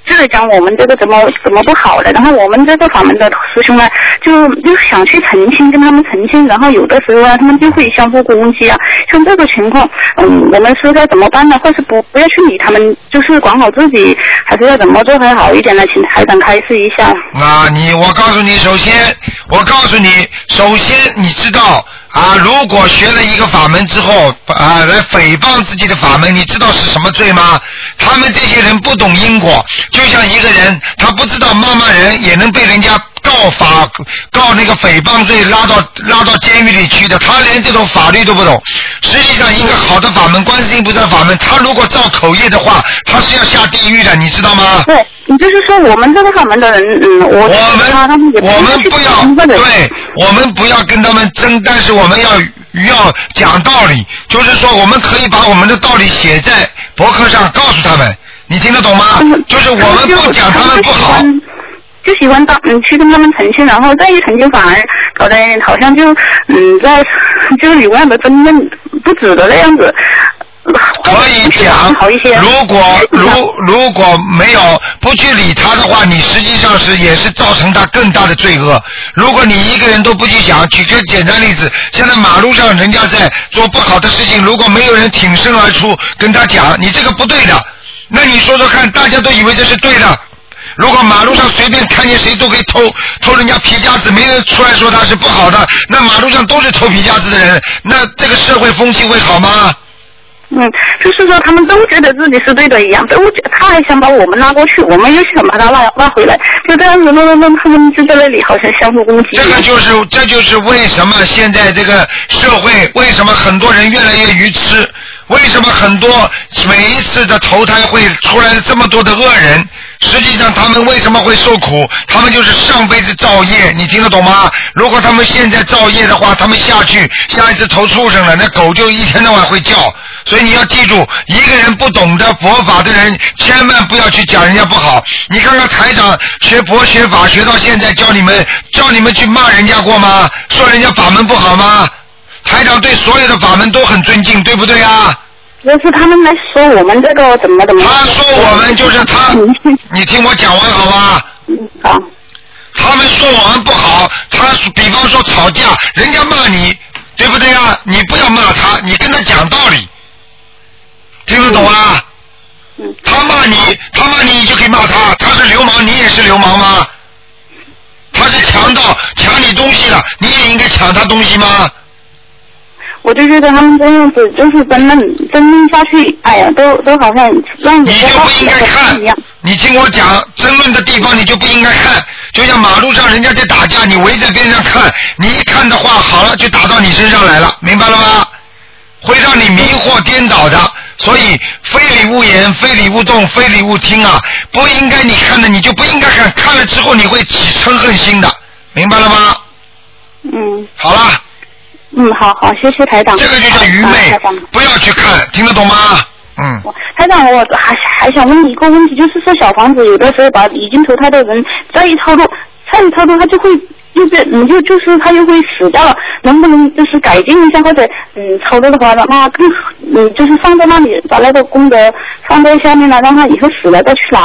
就是讲我们这个怎么怎么不好的，然后我们这个法门的师兄呢，就就想去澄清，跟他们澄清，然后有的时候啊，他们就会相互攻击啊。像这个情况，嗯，我们是该怎么办呢？或是不不要去理他们，就是管好自己，还是要怎么做才好一点呢？请台长开示一下。那，你我告诉你，首先我告诉你，首先你知道啊，如果学了一个法门之后啊，来诽谤自己的法门，你知道是什么罪吗？他们这些人不懂因果，就像一个人他不知道骂骂人也能被人家告法告那个诽谤罪拉到拉到监狱里去的，他连这种法律都不懂。实际上，一个好的法门，观世音菩萨法门，他如果造口业的话，他是要下地狱的，你知道吗？对，你就是说我们这个法门的人，嗯，我我们我们不要对，我们不要跟他们争，但是我们要要讲道理，就是说我们可以把我们的道理写在博客上，告诉他们，你听得懂吗？就是我们不讲他们不好。就喜欢当嗯去跟他们澄清，然后再一澄清反而搞得好像就嗯在就是有样的争论不止的那样子。可以讲，如果如如果没有不去理他的话，你实际上是也是造成他更大的罪恶。如果你一个人都不去想，举个简单例子，现在马路上人家在做不好的事情，如果没有人挺身而出跟他讲，你这个不对的，那你说说看，大家都以为这是对的。如果马路上随便看见谁都可以偷偷人家皮夹子，没人出来说他是不好的，那马路上都是偷皮夹子的人，那这个社会风气会好吗？嗯，就是说他们都觉得自己是对的一样，都觉他还想把我们拉过去，我们又想把他拉拉回来，就这样子弄弄弄，他们就在那里好像相互攻击。这个就是，这就是为什么现在这个社会，为什么很多人越来越愚痴，为什么很多每一次的投胎会出来这么多的恶人？实际上他们为什么会受苦？他们就是上辈子造业，你听得懂吗？如果他们现在造业的话，他们下去下一次投畜生了，那狗就一天到晚会叫。所以你要记住，一个人不懂得佛法的人，千万不要去讲人家不好。你看看台长学佛学法学到现在，教你们教你们去骂人家过吗？说人家法门不好吗？台长对所有的法门都很尊敬，对不对啊？就是他们来说我们这个怎么怎么。他说我们就是他，你听我讲完好吗？好。他们说我们不好，他比方说吵架，人家骂你，对不对啊？你不要骂他，你跟他讲道理。听得懂啊？他骂你，他骂你，你就可以骂他。他是流氓，你也是流氓吗？他是强盗，抢你东西了，你也应该抢他东西吗？我就觉得他们这样子就是争论争论下去，哎呀，都都好像让你就不应该看，你听我讲，争论的地方你就不应该看。就像马路上人家在打架，你围在边上看，你一看的话，好了就打到你身上来了，明白了吗？会让你迷惑颠倒的。所以非礼勿言，非礼勿动，非礼勿听啊！不应该你看的，你就不应该看，看了之后你会起嗔恨心的，明白了吗？嗯。好了。嗯，好好，谢谢台长。这个就叫愚昧，不要去看，听得懂吗？嗯。台长，我还还想问你一个问题，就是说小房子有的时候把已经投胎的人再一操作，再一操作，他就会。就是你就就是他又会死掉了，能不能就是改进一下或者嗯操作的话，让他更嗯就是放在那里，把那个功德放在下面了，让他以后死了再去拿。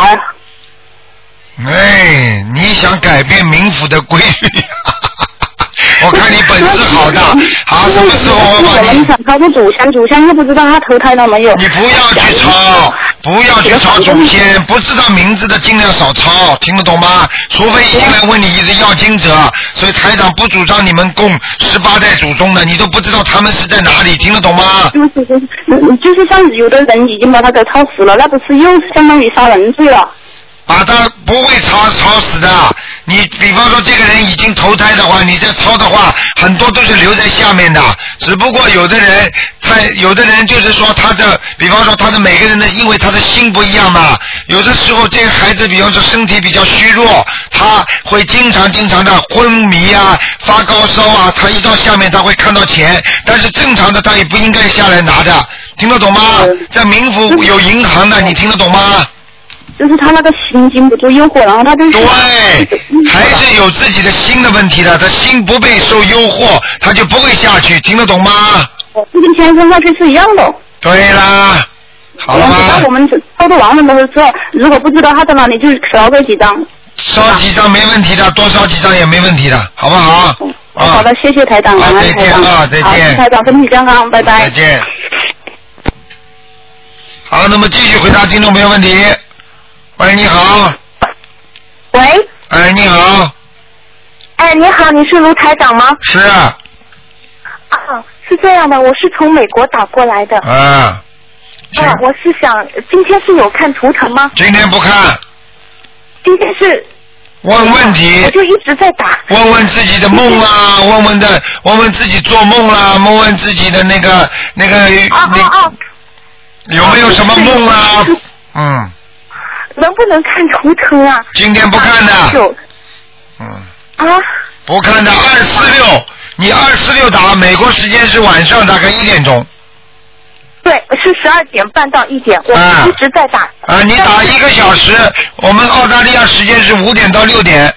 哎，你想改变冥府的规律？我看你本事好大，好 什么时候我把你？想操作祖先，祖先又不知道他投胎了没有。你不要去抄，不要去抄祖先，不知道名字的尽量少抄，听得懂吗？除非已经来问你一个要经者，所以台长不主张你们供十八代祖宗的，你都不知道他们是在哪里，听得懂吗？就是就是，就是像有的人已经把他给抄死了，那不是又相当于杀人罪了？把他不会抄抄死的。你比方说这个人已经投胎的话，你再抄的话，很多都是留在下面的。只不过有的人，他有的人就是说他的，比方说他的每个人的，因为他的心不一样嘛。有的时候这个孩子，比方说身体比较虚弱，他会经常经常的昏迷啊、发高烧啊。他一到下面他会看到钱，但是正常的他也不应该下来拿的，听得懂吗？在冥府有银行的，你听得懂吗？就是他那个心经不住诱惑，然后他就对，还是有自己的心的问题的。他心不被受诱惑，他就不会下去，听得懂吗？就跟天生下去是一样的。对啦。好了吗？当我们操作完了的时候，如果不知道他在哪里，就是少个几张。烧几张没问题的，多烧几张也没问题的，好不好？啊，好的，谢谢台长，再见恩台长。啊，再好，见。台长身体健康，拜拜。再见。好，那么继续回答听众朋友问题。喂，你好。喂。哎，你好。哎，你好，你是卢台长吗？是啊。啊，是这样的，我是从美国打过来的。啊。啊，我是想，今天是有看图腾吗？今天不看。今天是。问问题。我就一直在打。问问自己的梦啊，问问的，问问自己做梦啦，问问自己的那个那个那有没有什么梦啊？嗯，能不能看图腾啊？今天不看的。有。嗯。啊。不看的，二四六，你二四六打，美国时间是晚上大概一点钟。对，是十二点半到一点，我一直在打。啊，你打一个小时，我们澳大利亚时间是五点到六点。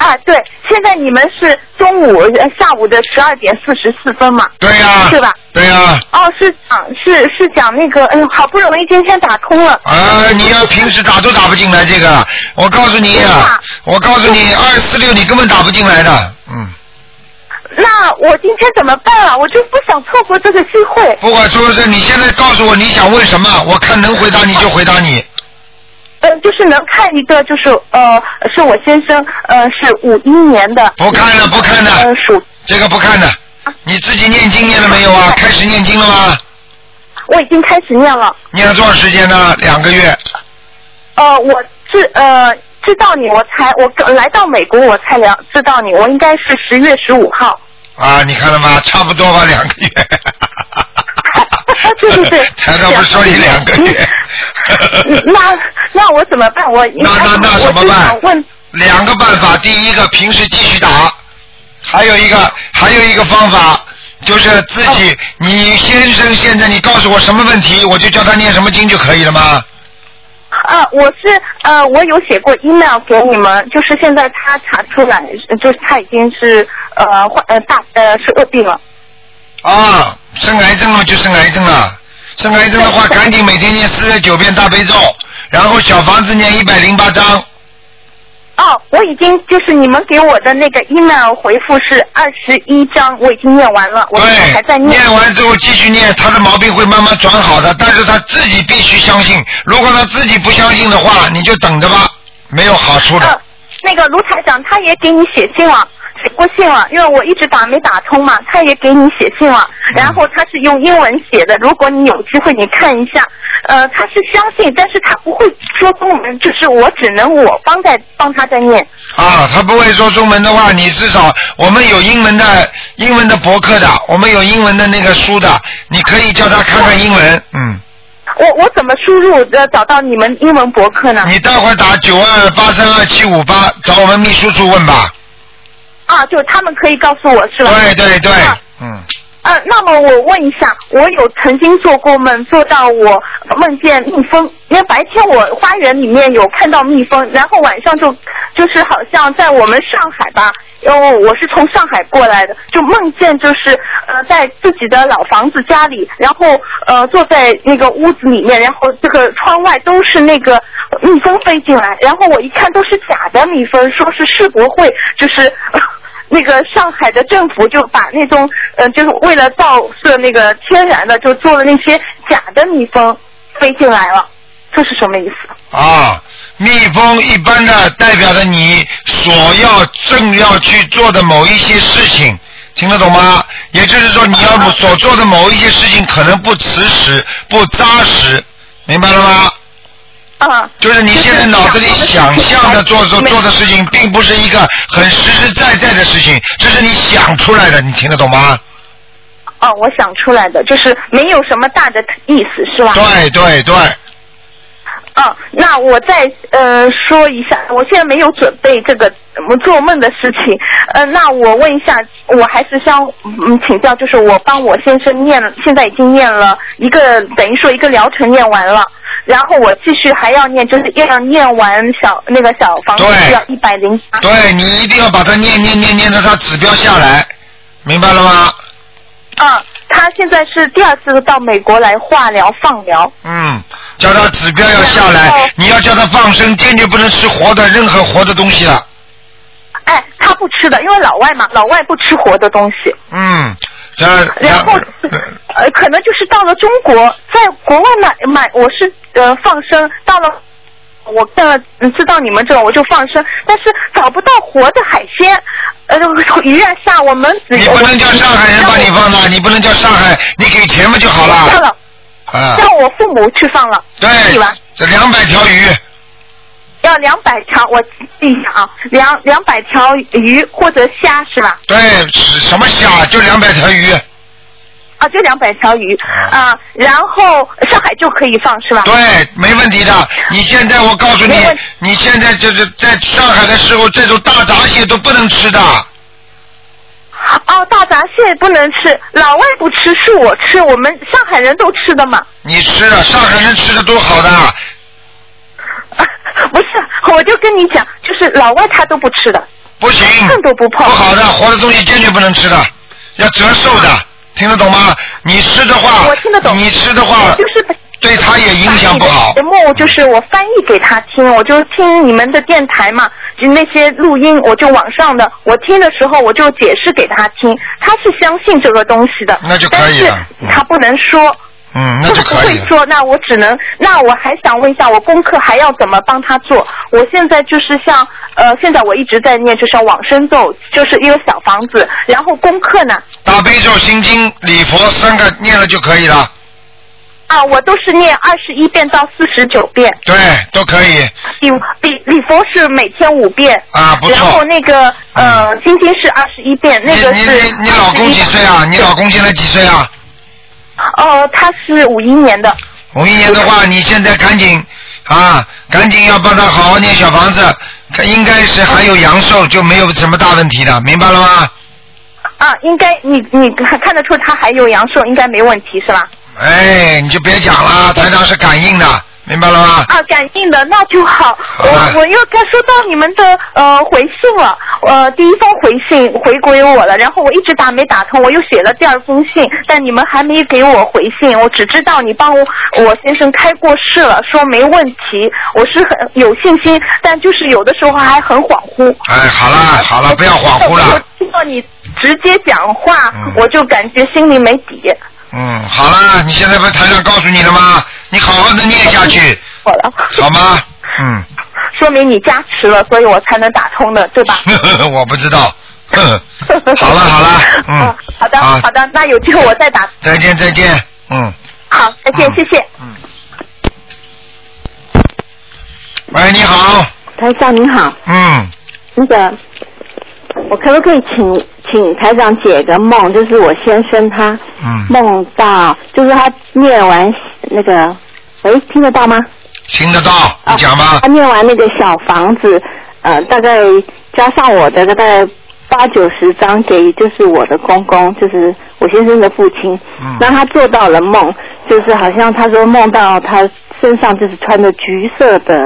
啊，对，现在你们是中午呃下午的十二点四十四分嘛？对呀、是吧？对呀、哦，是讲是是讲那个，哎呦，好不容易今天打通了。啊，你要平时打都打不进来这个，我告诉你啊，我告诉你，二四六你根本打不进来的，嗯。那我今天怎么办啊？我就不想错过这个机会。不管说是你现在告诉我你想问什么，我看能回答你就回答你。嗯，就是能看一个，就是呃，是我先生，呃，是五一年的。不看了，不看了。呃，属这个不看的，你自己念经念了没有啊？开始念经了吗？我已经开始念了。念了多少时间呢？两个月。呃，我知呃知道你，我才我刚来到美国，我才了知道你，我应该是十月十五号。啊，你看了吗？差不多吧，两个月。对对对。台长 不是说你两个月。嗯那那我怎么办？我 那那那怎么办？问两个办法，第一个平时继续打，还有一个还有一个方法就是自己，你先生现在你告诉我什么问题，我就叫他念什么经就可以了吗？啊，我是呃，我有写过 email 给你们，就是现在他查出来，呃就是他已经是呃患呃大呃是恶病了。啊，生癌症了就生癌症了，生癌症的话 赶紧每天念四十九遍大悲咒，然后小房子念一百零八章。哦，我已经就是你们给我的那个 email 回复是二十一章，我已经念完了，我现在还在念。念完之后继续念，他的毛病会慢慢转好的，但是他自己必须相信。如果他自己不相信的话，你就等着吧，没有好处的。呃，那个卢台长他也给你写信了。写过信了，因为我一直打没打通嘛，他也给你写信了，然后他是用英文写的，如果你有机会你看一下，呃，他是相信，但是他不会说中文，就是我只能我帮在帮他在念。啊，他不会说中文的话，你至少我们有英文的英文的博客的，我们有英文的那个书的，你可以叫他看看英文，嗯。我我怎么输入呃找到你们英文博客呢？你待会儿打九二八三二七五八找我们秘书处问吧。啊，就他们可以告诉我是吧？对对对，嗯。呃，那么我问一下，我有曾经做过梦，做到我梦见蜜蜂，因为白天我花园里面有看到蜜蜂，然后晚上就就是好像在我们上海吧，因为我是从上海过来的，就梦见就是呃在自己的老房子家里，然后呃坐在那个屋子里面，然后这个窗外都是那个蜜蜂飞进来，然后我一看都是假的蜜蜂，说是世博会就是。那个上海的政府就把那种，呃，就是为了造设那个天然的，就做了那些假的蜜蜂飞进来了，这是什么意思？啊，蜜蜂一般的代表着你所要正要去做的某一些事情，听得懂吗？也就是说，你要所做的某一些事情可能不持实、不扎实，明白了吗？啊，就是你现在脑子里想象的做做做的事情，并不是一个很实实在在的事情，这是你想出来的，你听得懂吗？哦，我想出来的，就是没有什么大的意思，是吧？对对对。嗯，那我再呃说一下，我现在没有准备这个我做梦的事情，呃，那我问一下，我还是想嗯请教，就是我帮我先生念，现在已经念了一个，等于说一个疗程念完了，然后我继续还要念，就是要念完小那个小房子对要一百零八。对你一定要把它念念念念到它指标下来，明白了吗？啊，他现在是第二次到美国来化疗放疗。嗯，叫他指标要下来，你要叫他放生，坚决不能吃活的任何活的东西了。哎，他不吃的，因为老外嘛，老外不吃活的东西。嗯，这然后呃，可能就是到了中国，在国外买买，我是呃放生，到了我呃知道你们这种我就放生，但是找不到活的海鲜，呃鱼啊虾，我们只你不能叫上海人把你放的，你不能叫上海，你给钱不就好了。了，啊，让我父母去放了，对？这两百条鱼，要两百条，我记一下啊，两两百条鱼或者虾是吧？对，是什么虾就两百条鱼。啊，就两百条鱼啊，然后上海就可以放是吧？对，没问题的。你现在我告诉你，你现在就是在上海的时候，这种大闸蟹都不能吃的。哦，大闸蟹不能吃，老外不吃，是我吃，我们上海人都吃的嘛。你吃的，上海人吃的多好的。不是，我就跟你讲，就是老外他都不吃的。不行，碰都不碰。不好的，活的东西坚决不能吃的，要折寿的，听得懂吗？你吃的话，我听得懂。你吃的话，就是对他也影响不好。节目就是我翻译给他听，我就听你们的电台嘛，就那些录音，我就网上的，我听的时候我就解释给他听，他是相信这个东西的。那就可以了。但是他不能说。嗯，那就可以。不会说，那我只能，那我还想问一下，我功课还要怎么帮他做？我现在就是像呃，现在我一直在念，就是往生咒，就是一个小房子，然后功课呢？大悲咒、心经、礼佛三个念了就可以了。啊，我都是念二十一遍到四十九遍。对，都可以。礼礼礼佛是每天五遍。啊，不错。然后那个呃，心经是二十一遍，那个是。你你你老公几岁啊？你老公现在几岁啊？哦，他是五一年的。五一年的话，你现在赶紧啊，赶紧要帮他好好念小房子，他应该是还有阳寿，就没有什么大问题的，明白了吗？啊，应该你你看看得出他还有阳寿，应该没问题是吧？哎，你就别讲了，台长是感应的。明白了吗？啊，感应的那就好。我我又该收到你们的呃回信了，呃，第一封回信回归我了，然后我一直打没打通，我又写了第二封信，但你们还没给我回信，我只知道你帮我我先生开过市了，说没问题，我是很有信心，但就是有的时候还很恍惚。哎，好了好了，不要恍惚了。我听到你直接讲话，我就感觉心里没底。嗯，好了，你现在不是台上告诉你了吗？你好好的念下去，好了，好吗？嗯。说明你加持了，所以我才能打通的，对吧？我不知道。好了好了，嗯。好的好的，那有机会我再打。再见再见，嗯。好，再见，谢谢。嗯。喂，你好。台长您好。嗯。那个，我可不可以请？请台长解个梦，就是我先生他梦到，就是他念完那个，喂，听得到吗？听得到，你讲吧。他念完那个小房子，呃，大概加上我的大概八九十张给，就是我的公公，就是我先生的父亲。嗯。那他做到了梦，就是好像他说梦到他身上就是穿着橘色的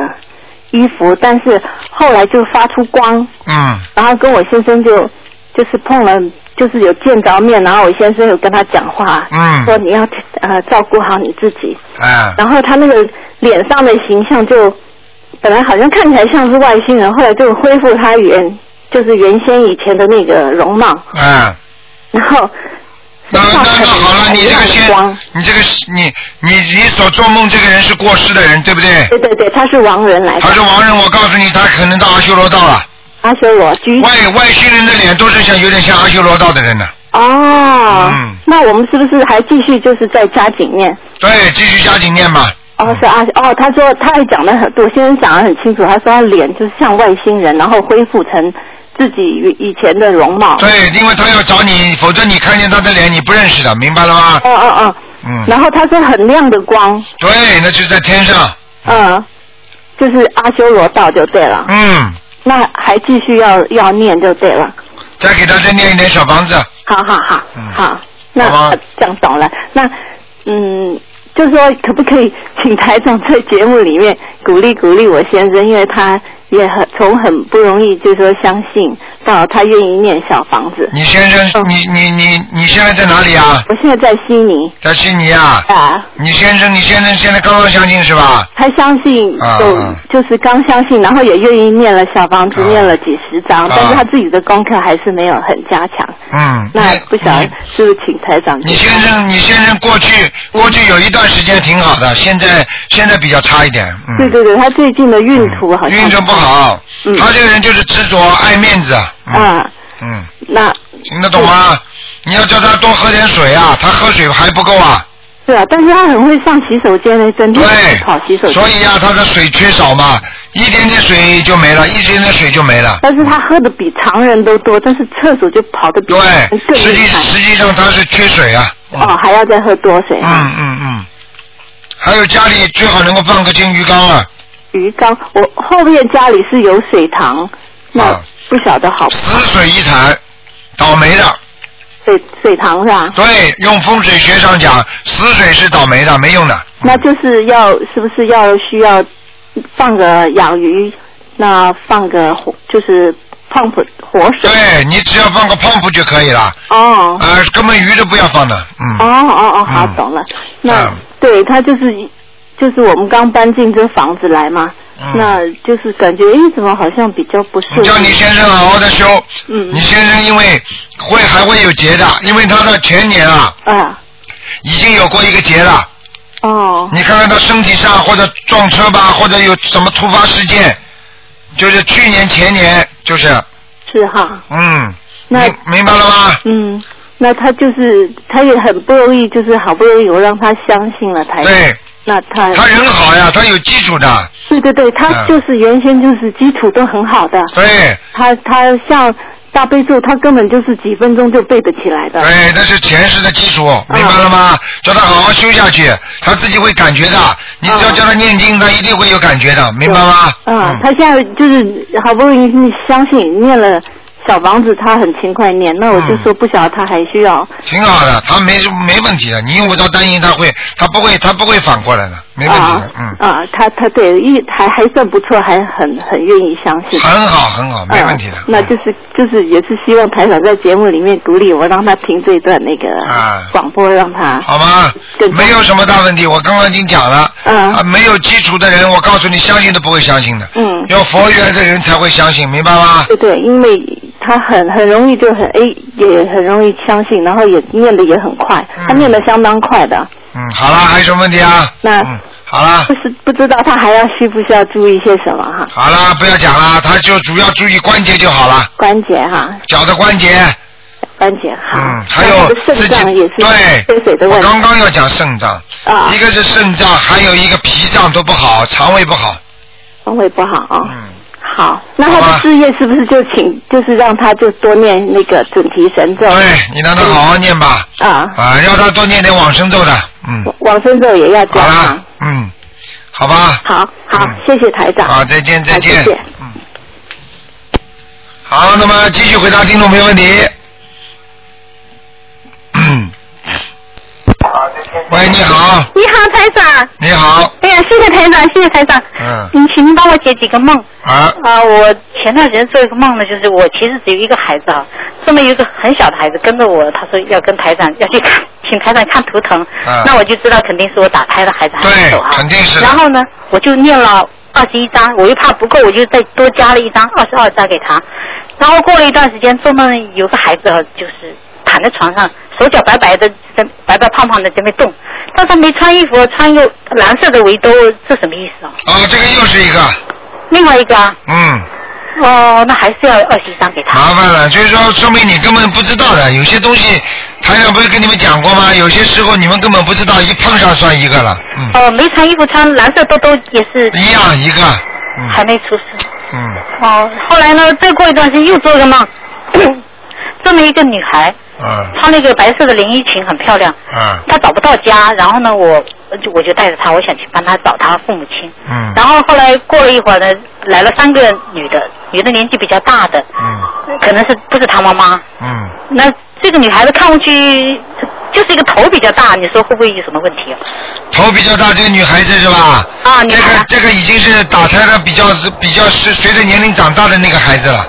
衣服，但是后来就发出光。嗯。然后跟我先生就。就是碰了，就是有见着面，然后我先生有跟他讲话，嗯，说你要呃照顾好你自己，嗯，然后他那个脸上的形象就本来好像看起来像是外星人，后来就恢复他原就是原先以前的那个容貌，嗯，然后那那那好了，你这个先，你这个你你你所做梦这个人是过世的人，对不对？对对对，他是亡人来的，他是亡人，我告诉你，他可能到阿修罗道了。阿修罗，外外星人的脸都是像有点像阿修罗道的人呢。哦，嗯，那我们是不是还继续就是在加紧念？对，继续加紧念吧。哦，是阿哦，他说他还讲的很多，先生讲的很清楚，他说他脸就是像外星人，然后恢复成自己以前的容貌。对，因为他要找你，否则你看见他的脸你不认识的，明白了吗？嗯嗯嗯。嗯。然后他是很亮的光。对，那就在天上。嗯，就是阿修罗道就对了。嗯。那还继续要要念就对了。再给他再念一点小房子。好好好，好，那这样懂了。那嗯，就是说可不可以请台长在节目里面鼓励鼓励我先生，因为他也很从很不容易，就是说相信。到他愿意念小房子。你先生，你你你你现在在哪里啊？我现在在悉尼。在悉尼啊？啊。你先生，你先生现在刚刚相信是吧？他相信啊有啊就是刚相信，然后也愿意念了小房子，念了几十张，但是他自己的功课还是没有很加强。嗯。那不晓得是不是请台长？你先生，你先生过去过去有一段时间挺好的，现在现在比较差一点。嗯。对对对，他最近的运途好像运程不好，他这个人就是执着爱面子。啊。嗯。那听得懂吗？你要叫他多喝点水啊，他喝水还不够啊。是啊，但是他很会上洗手间的，整天都是跑洗手间。所以呀、他的水缺少嘛，一点点水就没了，一点点水就没了。但是他喝的比常人都多，但是厕所就跑的比对，实际厉害。实际上他是缺水啊。哦，还要再喝多水啊。嗯嗯嗯。还有家里最好能够放个金鱼缸啊。鱼缸，我后面家里是有水塘，那不晓得好不。死水一潭，倒霉的。水水塘是吧？对，用风水学上讲，死水是倒霉的，没用的。那就是要是不是要需要放个养鱼，那放个火就是碰普活水。对你只要放个 pump 就可以了。哦。呃，根本鱼都不要放的，嗯。哦哦哦，好，懂了。那对他就是就是我们刚搬进这房子来嘛，那就是感觉哎，怎么好像比较不顺。叫你先生好好的修。嗯。你先生因为会还会有结的，因为他的前年啊，啊。已经有过一个结了。哦。你看看他身体上或者撞车吧，或者有什么突发事件，就是去年前年就是，是哈。嗯，那明明白了吗？嗯，那他就是他也很不容易，就是好不容易我让他相信了台长。对。那他他人好呀，他有基础的。对对对，他嗯就是原先就是基础都很好的。对。他他像大悲咒，他根本就是几分钟就背得起来的。对，那是前世的基础，明白了吗？叫他好好修下去，他自己会感觉的。你只要叫他念经，他一定会有感觉的，明白吗？嗯，他现在就是好不容易相信念了小房子，他很勤快念。那我就说不晓得他还需要挺好的，他没没问题的，你用不着担心他会，他不会，他不会反过来的，没问题的，嗯，啊，他他对一还还算不错，还很很愿意相信。很好很好，没问题的。那就是就是也是希望台长在节目里面鼓励我，让他听这段那个啊广播，让他好吗？没有什么大问题，我刚刚已经讲了。嗯。啊，没有基础的人，我告诉你，相信都不会相信的。嗯。要佛缘的人才会相信，明白吗？对对，因为他很很容易就很哎，也很容易相信，然后也念的也很快，他念的相当快的。嗯，好了，还有什么问题啊？那嗯，好了不，是不知道他还要需不需要注意些什么哈？好了，不要讲了，他就主要注意关节就好了，关节哈，脚的关节。关节好。嗯，还有肾自己脏也是对，缺水的我问题。刚刚要讲肾脏，啊一个是肾脏，还有一个脾脏都不好，肠胃不好。肠胃不好啊。嗯。好，那他的事业是不是就请，就是让他就多念那个准提神咒？对，你让他好好念吧。啊。啊，让他多念点往生咒的，嗯，往生咒也要加好嗯，好吧。好好，谢谢台长。好，再见，再见。好谢谢嗯。好，那么继续回答听众朋友问题。嗯。喂，你好，你好，台长。你好，哎呀，谢谢台长，谢谢台长。嗯，您请您帮我解几个梦。啊。啊，我前段时间做一个梦呢，就是我其实只有一个孩子啊，上面有一个很小的孩子跟着我，他说要跟台长要去看，请台长看图腾。啊那我就知道肯定是我打胎的孩子还没走啊。肯定是然后呢，我就念了二十一章，我又怕不够，我就再多加了一张二十二张给他。然后过了一段时间，做梦有个孩子啊，就是躺在床上，手脚白白的，在白白胖胖的在那边动，但他没穿衣服，穿一个蓝色的围兜，这什么意思啊？哦，这个又是一个，另外一个啊，嗯，哦，那还是要二十一张给他。麻烦了，就是说说明你根本不知道的，有些东西台上不是跟你们讲过吗？有些时候你们根本不知道，一碰上算一个了，嗯，哦，没穿衣服，穿蓝色兜兜也是。一样一个，还没出事。嗯，哦，后来呢，再过一段时间又做一个梦，这么一个女孩，嗯穿那个白色的连衣裙，很漂亮。嗯她找不到家，然后呢，我就我就带着她，我想去帮她找她父母亲。嗯然后后来过了一会儿呢，来了三个女的，女的年纪比较大的，嗯可能是不是她妈妈。嗯那这个女孩子看过去就是一个头比较大，你说会不会有什么问题啊？头比较大，这个女孩子是吧？啊，这个这个已经是打胎的比较比较是随着年龄长大的那个孩子了。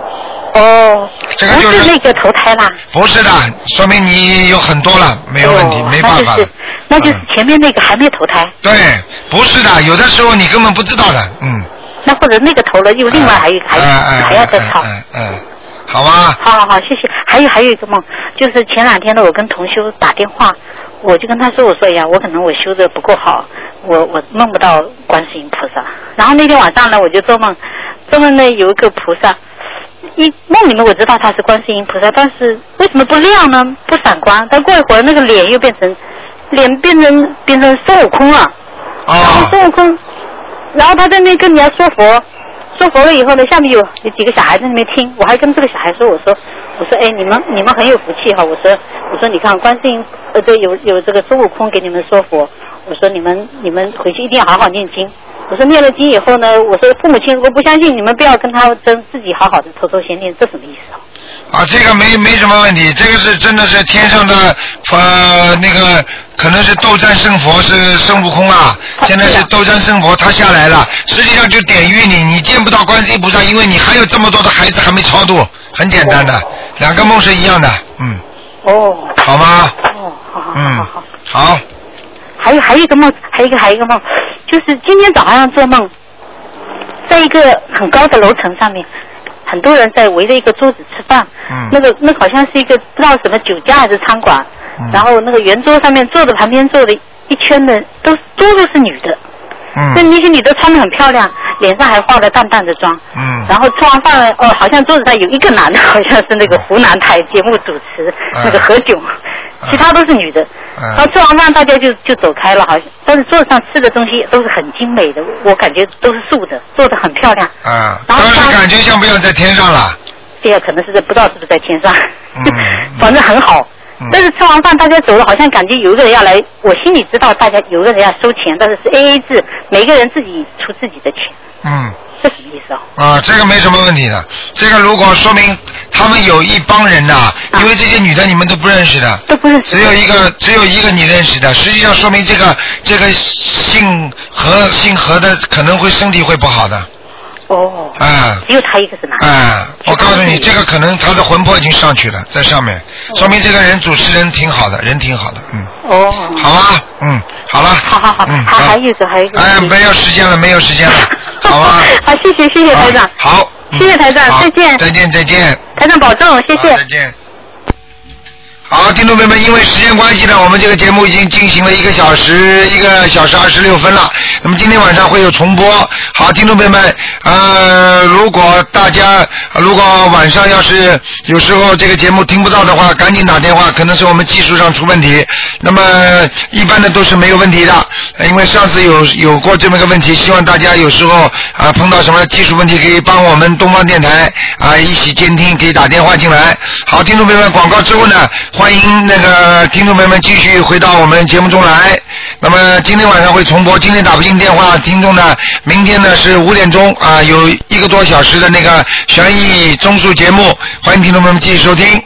哦，这个就是那个投胎啦。不是的，说明你有很多了，没有问题，没办法那就。是那就是前面那个还没投胎，对，不是的，有的时候你根本不知道的，嗯。那或者那个投了又另外还有还有还要再抄。嗯嗯，好吧。好好好，谢谢。还有还有一个梦，就是前两天呢，我跟同修打电话，我就跟他说，我说哎呀，我可能我修的不够好，我我梦不到观世音菩萨。然后那天晚上呢，我就做梦，做梦呢有一个菩萨，一梦里面我知道他是观世音菩萨，但是为什么不亮呢？不闪光？但过一会儿那个脸又变成脸变成变成孙悟空了。然后孙悟空，然后他在那跟人家说佛，说佛了以后呢，下面有有几个小孩在那边听，我还跟这个小孩说，我说我说哎你们你们很有福气哈，我说我说你看观世音呃对有有这个孙悟空给你们说佛，我说你们你们回去一定要好好念经。我说念了经以后呢，我说父母亲如果不相信，你们不要跟他争，自己好好的偷偷先念，这什么意思啊？啊，这个没没什么问题，这个是真的是天上的呃那个可能是斗战胜佛是孙悟空啊，现在是斗战胜佛他下来了，实际上就点喻你，你见不到观世音菩萨，因为你还有这么多的孩子还没超度，很简单的，两个梦是一样的，嗯，哦，好吗？哦，好好好。，好，还有还有一个梦，还有一个还有一个梦，就是今天早上做梦，在一个很高的楼层上面，很多人在围着一个桌子吃饭，嗯。那个那好像是一个不知道什么酒家还是餐馆，嗯。然后那个圆桌上面坐的旁边坐的一圈的都多数是女的，那嗯。那些女的穿的很漂亮，脸上还化了淡淡的妆，嗯。然后吃完饭了，哦，好像桌子上有一个男的，好像是那个湖南台节目主持、那个何炅，其他都是女的。然后吃完饭大家就就走开了，好像，但是桌子上吃的东西都是很精美的，我感觉都是素的，做的很漂亮。啊，当时感觉像不像在天上了？这个可能是在不知道是不是在天上，嗯。反正很好。但是吃完饭大家走了，好像感觉有一个人要来，我心里知道大家有一个人要收钱，但是是 A A 制，每个人自己出自己的钱，嗯。这什么意思啊？啊，这个没什么问题的。这个如果说明他们有一帮人呐、因为这些女的你们都不认识的，啊都不认识，只有一个只有一个你认识的，实际上说明这个这个姓何姓何的可能会身体会不好的。哦。啊。只有他一个是男的。啊，我告诉你，这个可能他的魂魄已经上去了，在上面，说明这个人主持人挺好的，人挺好的，嗯，哦。好啊，嗯，好了，好好好，嗯，还好还有一个还有一个。哎，没有时间了，没有时间了，好吧，好，谢谢谢谢台长。好，嗯谢谢台长，再见。再见再见。台长保重，谢谢。再见。好，听众朋友们，因为时间关系呢，我们这个节目已经进行了一个小时，一个小时二十六分了。那么今天晚上会有重播。好，听众朋友们，呃，如果大家如果晚上要是有时候这个节目听不到的话，赶紧打电话，可能是我们技术上出问题。那么一般的都是没有问题的，因为上次有有过这么个问题，希望大家有时候啊、碰到什么技术问题，可以帮我们东方电台啊、一起监听，可以打电话进来。好，听众朋友们，广告之后呢，欢迎那个听众朋友们继续回到我们节目中来。那么今天晚上会重播，今天打不进电话，听众呢，明天呢是五点钟啊，有一个多小时的那个悬疑综述节目，欢迎听众朋友们继续收听。